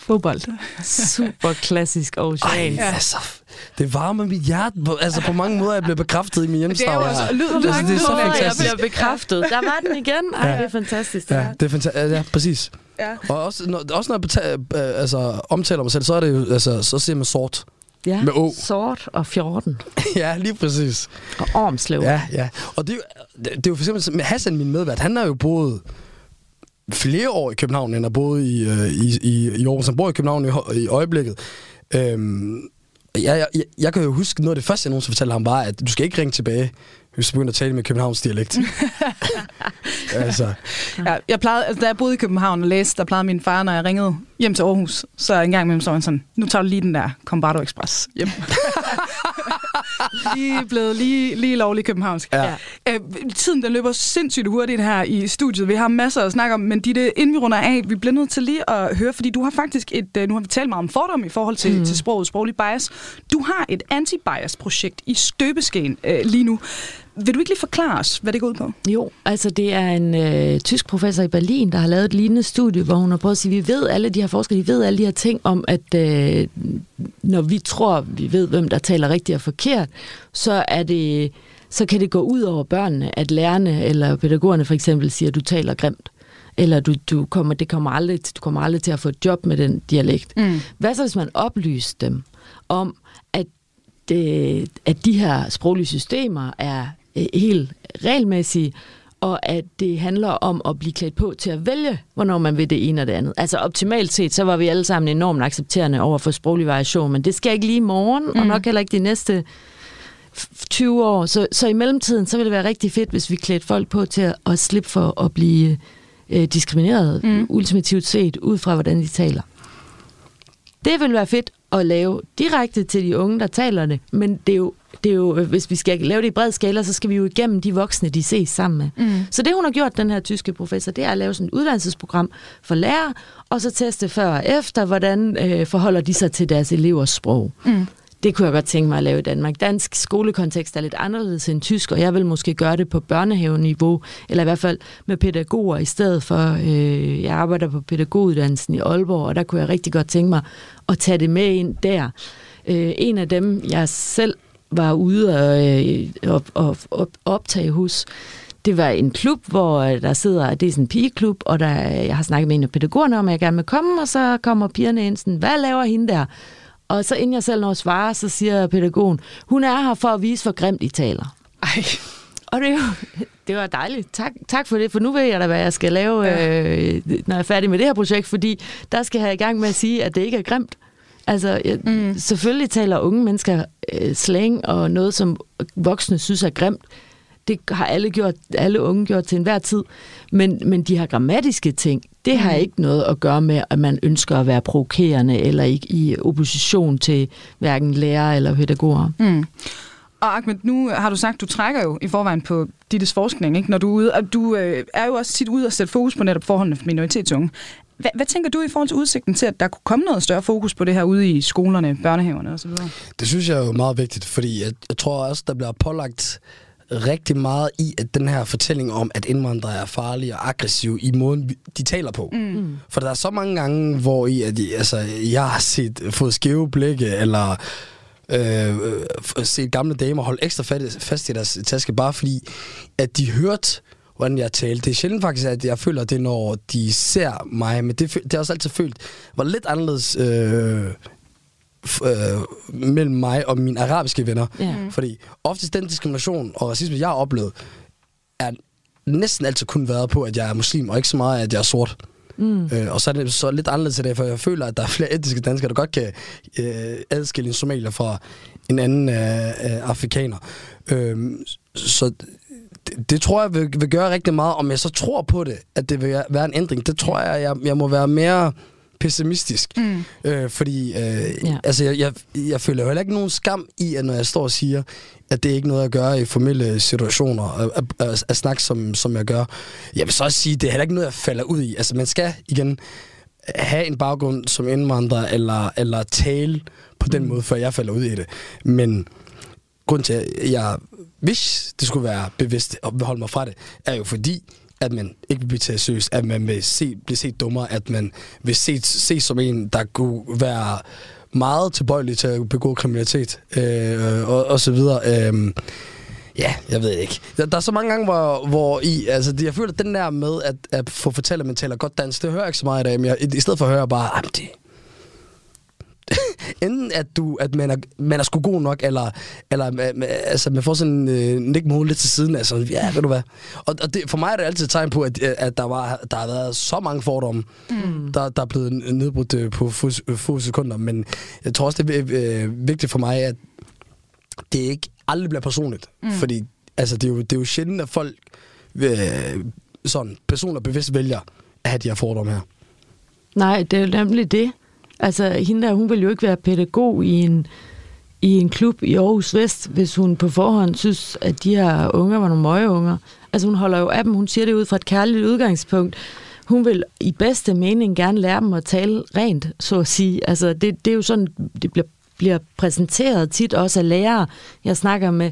[SPEAKER 3] Fodbold.
[SPEAKER 5] Super klassisk ocean.
[SPEAKER 6] Ej, altså, det varmer mit hjerte, på, altså på mange måder, jeg blev bekræftet i min hjemstavn.
[SPEAKER 3] Det er jo også
[SPEAKER 6] her.
[SPEAKER 3] lyd-
[SPEAKER 6] altså, det er så
[SPEAKER 5] Måder, jeg
[SPEAKER 6] fantastisk.
[SPEAKER 5] bliver bekræftet. Der var den igen. Ej, det er fantastisk. Det
[SPEAKER 6] Ja, det er fantastisk. Ja, præcis.
[SPEAKER 3] Ja.
[SPEAKER 6] Og også når, også når jeg betaler, øh, altså, omtaler mig selv, så er det jo, altså, så siger man sort.
[SPEAKER 5] Ja.
[SPEAKER 6] Med Å.
[SPEAKER 5] Sort og 14.
[SPEAKER 6] ja, lige præcis.
[SPEAKER 5] Og Ormslev.
[SPEAKER 6] Ja, ja. Og det er, jo, det, det er jo for eksempel med Hassan, min medvært, han har jo boet flere år i København, end har boet i, øh, i, i, i Aarhus. Han bor i København i, i øjeblikket. Øhm, jeg, jeg, jeg, kan jo huske, noget af det første, jeg nogensinde fortalte ham, var, at du skal ikke ringe tilbage, hvis du begynder at tale med Københavns dialekt. altså,
[SPEAKER 3] Ja, jeg plejede, altså, da jeg boede i København og læste, der plejede min far, når jeg ringede hjem til Aarhus, så en gang imellem så han sådan, nu tager du lige den der Combardo Express hjem. lige blevet lige, lige lovlig københavnsk.
[SPEAKER 6] Ja.
[SPEAKER 3] Øh, tiden den løber sindssygt hurtigt her i studiet. Vi har masser at snakke om, men Ditte, inden vi runder af, vi bliver nødt til lige at høre, fordi du har faktisk et, øh, nu har vi talt meget om fordom i forhold til, mm. til sproget, sproglig bias. Du har et anti-bias-projekt i støbeskeen øh, lige nu. Vil du ikke lige forklare os, hvad det går ud på?
[SPEAKER 5] Jo, altså det er en øh, tysk professor i Berlin, der har lavet et lignende studie, hvor hun har prøvet at sige, vi ved alle de her forskere, de ved alle de her ting om, at øh, når vi tror, vi ved, hvem der taler rigtigt og forkert, så er det så kan det gå ud over børnene, at lærerne eller pædagogerne for eksempel siger, at du taler grimt eller du, du kommer, det kommer aldrig, du kommer aldrig til at få et job med den dialekt.
[SPEAKER 3] Mm.
[SPEAKER 5] Hvad så, hvis man oplyste dem om, at, det, at de her sproglige systemer er øh, helt regelmæssige, og at det handler om at blive klædt på til at vælge, hvornår man vil det ene og det andet. Altså optimalt set, så var vi alle sammen enormt accepterende over for sproglig variation, men det skal ikke lige i morgen, mm. og nok heller ikke de næste 20 år. Så, så i mellemtiden, så vil det være rigtig fedt, hvis vi klædte folk på til at, at slippe for at blive øh, diskrimineret, mm. ultimativt set, ud fra hvordan de taler. Det vil være fedt at lave direkte til de unge, der taler det, men det er jo, det er jo hvis vi skal lave det i bred skala, så skal vi jo igennem de voksne, de ses sammen med. Mm. Så det, hun har gjort, den her tyske professor, det er at lave sådan et uddannelsesprogram for lærere, og så teste før og efter, hvordan øh, forholder de sig til deres elevers sprog. Mm. Det kunne jeg godt tænke mig at lave i Danmark. Dansk skolekontekst er lidt anderledes end tysk, og jeg vil måske gøre det på børnehaveniveau, eller i hvert fald med pædagoger i stedet for. Øh, jeg arbejder på pædagoguddannelsen i Aalborg, og der kunne jeg rigtig godt tænke mig at tage det med ind der. Øh, en af dem, jeg selv var ude og, øh, og, og, og optage hos, det var en klub, hvor øh, der sidder, det er sådan en pigeklub, og der, jeg har snakket med en af pædagogerne om, at jeg gerne vil komme, og så kommer pigerne ind sådan, hvad laver hende der? Og så inden jeg selv når at svare, så siger pædagogen, hun er her for at vise, hvor grimt I taler.
[SPEAKER 3] Ej.
[SPEAKER 5] Og det, er jo, det var dejligt. Tak, tak for det, for nu ved jeg da, hvad jeg skal lave, ja. øh, når jeg er færdig med det her projekt, fordi der skal jeg i gang med at sige, at det ikke er grimt. Altså, jeg, mm. selvfølgelig taler unge mennesker øh, slang og noget, som voksne synes er grimt. Det har alle, gjort, alle unge gjort til enhver tid. Men, men de her grammatiske ting, det har ikke noget at gøre med, at man ønsker at være provokerende eller ikke i opposition til hverken lærere eller pædagoger.
[SPEAKER 3] Mm. Og Ahmed, nu har du sagt, du trækker jo i forvejen på Dittes forskning, ikke? når du er ude, og du øh, er jo også tit ude og sætte fokus på netop forholdene for minoritetsunge. Hvad, hvad tænker du i forhold til udsigten til, at der kunne komme noget større fokus på det her ude i skolerne, børnehaverne osv.?
[SPEAKER 6] Det synes jeg er jo meget vigtigt, fordi jeg, jeg tror også, der bliver pålagt rigtig meget i, at den her fortælling om, at indvandrere er farlige og aggressive i måden, de taler på. Mm. For der er så mange gange, hvor i, at altså, jeg har set, fået skæve blikke, eller øh, set gamle damer holde ekstra fast, fast i deres taske, bare fordi, at de hørte, hvordan jeg talte. Det er sjældent faktisk, at jeg føler det, når de ser mig, men det, det har også altid følt, var lidt anderledes øh, øh, mellem mig og mine arabiske venner.
[SPEAKER 5] Ja.
[SPEAKER 6] Fordi oftest den diskrimination og racisme, jeg har oplevet, er næsten altid kun været på, at jeg er muslim, og ikke så meget, at jeg er sort. Mm. Øh, og så er det så lidt anderledes i dag, for jeg føler, at der er flere etniske danskere, der godt kan øh, adskille en somalier fra en anden øh, øh, afrikaner. Øh, så det, det tror jeg vil, vil gøre rigtig meget. Om jeg så tror på det, at det vil være en ændring, det tror jeg, jeg, jeg må være mere pessimistisk. Mm. Øh, fordi øh, ja. altså, jeg, jeg, jeg føler jo heller ikke nogen skam i, at når jeg står og siger, at det er ikke noget at gøre i formelle situationer, at, at, at, at snakke som, som jeg gør. Jeg vil så også sige, at det er heller ikke noget, jeg falder ud i. Altså, man skal igen have en baggrund som indvandrer, eller, eller tale på den mm. måde, før jeg falder ud i det. Men grund til, at jeg, hvis det skulle være bevidst at holde mig fra det, er jo fordi, at man ikke vil blive taget seriøst, at man vil se, blive set dummere, at man vil se, se som en, der kunne være meget tilbøjelig til at begå kriminalitet, øh, og, og så videre. Øh, ja, jeg ved ikke. Der, der er så mange gange, hvor, hvor I, altså, jeg føler, at den der med at, at få fortalt, at man taler godt dansk, det hører jeg ikke så meget i dag, men jeg, i, i stedet for at høre bare, ah, at det, enten at, du, at man, er, man er sgu god nok, eller, eller ma- altså, man får sådan en øh, nikmål lidt til siden. Altså, ja, ved du hvad. Og, og det, for mig er det altid et tegn på, at, at der, var, der har været så mange fordomme, mm. der, der er blevet nedbrudt øh, på få, få sekunder. Men jeg tror også, det er øh, vigtigt for mig, at det ikke aldrig bliver personligt. Mm. Fordi altså, det, er jo, det er jo sjældent, at folk øh, sådan, personer bevidst vælger at have de her fordomme her.
[SPEAKER 5] Nej, det er jo nemlig det. Altså, hende der, hun ville jo ikke være pædagog i en, i en klub i Aarhus Vest, hvis hun på forhånd synes, at de her unger var nogle møgeunger. Altså, hun holder jo af dem. Hun siger det ud fra et kærligt udgangspunkt. Hun vil i bedste mening gerne lære dem at tale rent, så at sige. Altså, det, det er jo sådan, det bliver bliver præsenteret tit også af lærere, jeg snakker med,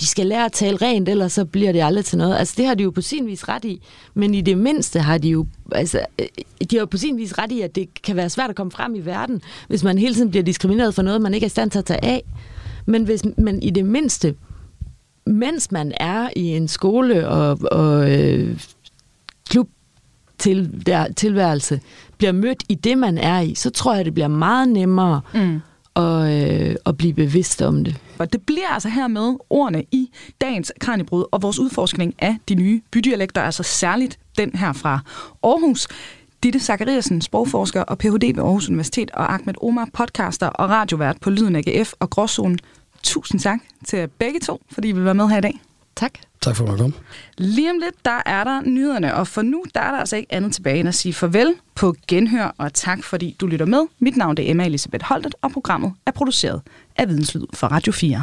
[SPEAKER 5] de skal lære at tale rent, ellers så bliver det aldrig til noget. Altså det har de jo på sin vis ret i, men i det mindste har de jo, altså, øh, de har jo på sin vis ret i, at det kan være svært at komme frem i verden, hvis man hele tiden bliver diskrimineret for noget, man ikke er i stand til at tage af. Men, hvis, men i det mindste, mens man er i en skole og, og øh, klub til der, tilværelse, bliver mødt i det, man er i, så tror jeg, det bliver meget nemmere mm og, øh, og blive bevidst om det.
[SPEAKER 3] Og det bliver altså her med ordene i dagens Kranjebrud og vores udforskning af de nye bydialekter, altså særligt den her fra Aarhus. Ditte Zachariasen, sprogforsker og Ph.D. ved Aarhus Universitet, og Ahmed Omar, podcaster og radiovært på Lyden AGF og Gråzonen. Tusind tak til begge to, fordi I vil være med her i dag.
[SPEAKER 5] Tak.
[SPEAKER 6] Tak for at komme.
[SPEAKER 3] Lige om lidt, der er der nyhederne, og for nu, der er der altså ikke andet tilbage end at sige farvel på genhør, og tak fordi du lytter med. Mit navn er Emma Elisabeth Holtet, og programmet er produceret af Videnslyd for Radio 4.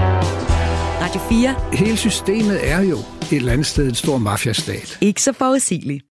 [SPEAKER 9] Radio 4.
[SPEAKER 10] Hele systemet er jo et eller andet sted en stor mafiastat.
[SPEAKER 9] Ikke så forudsigeligt.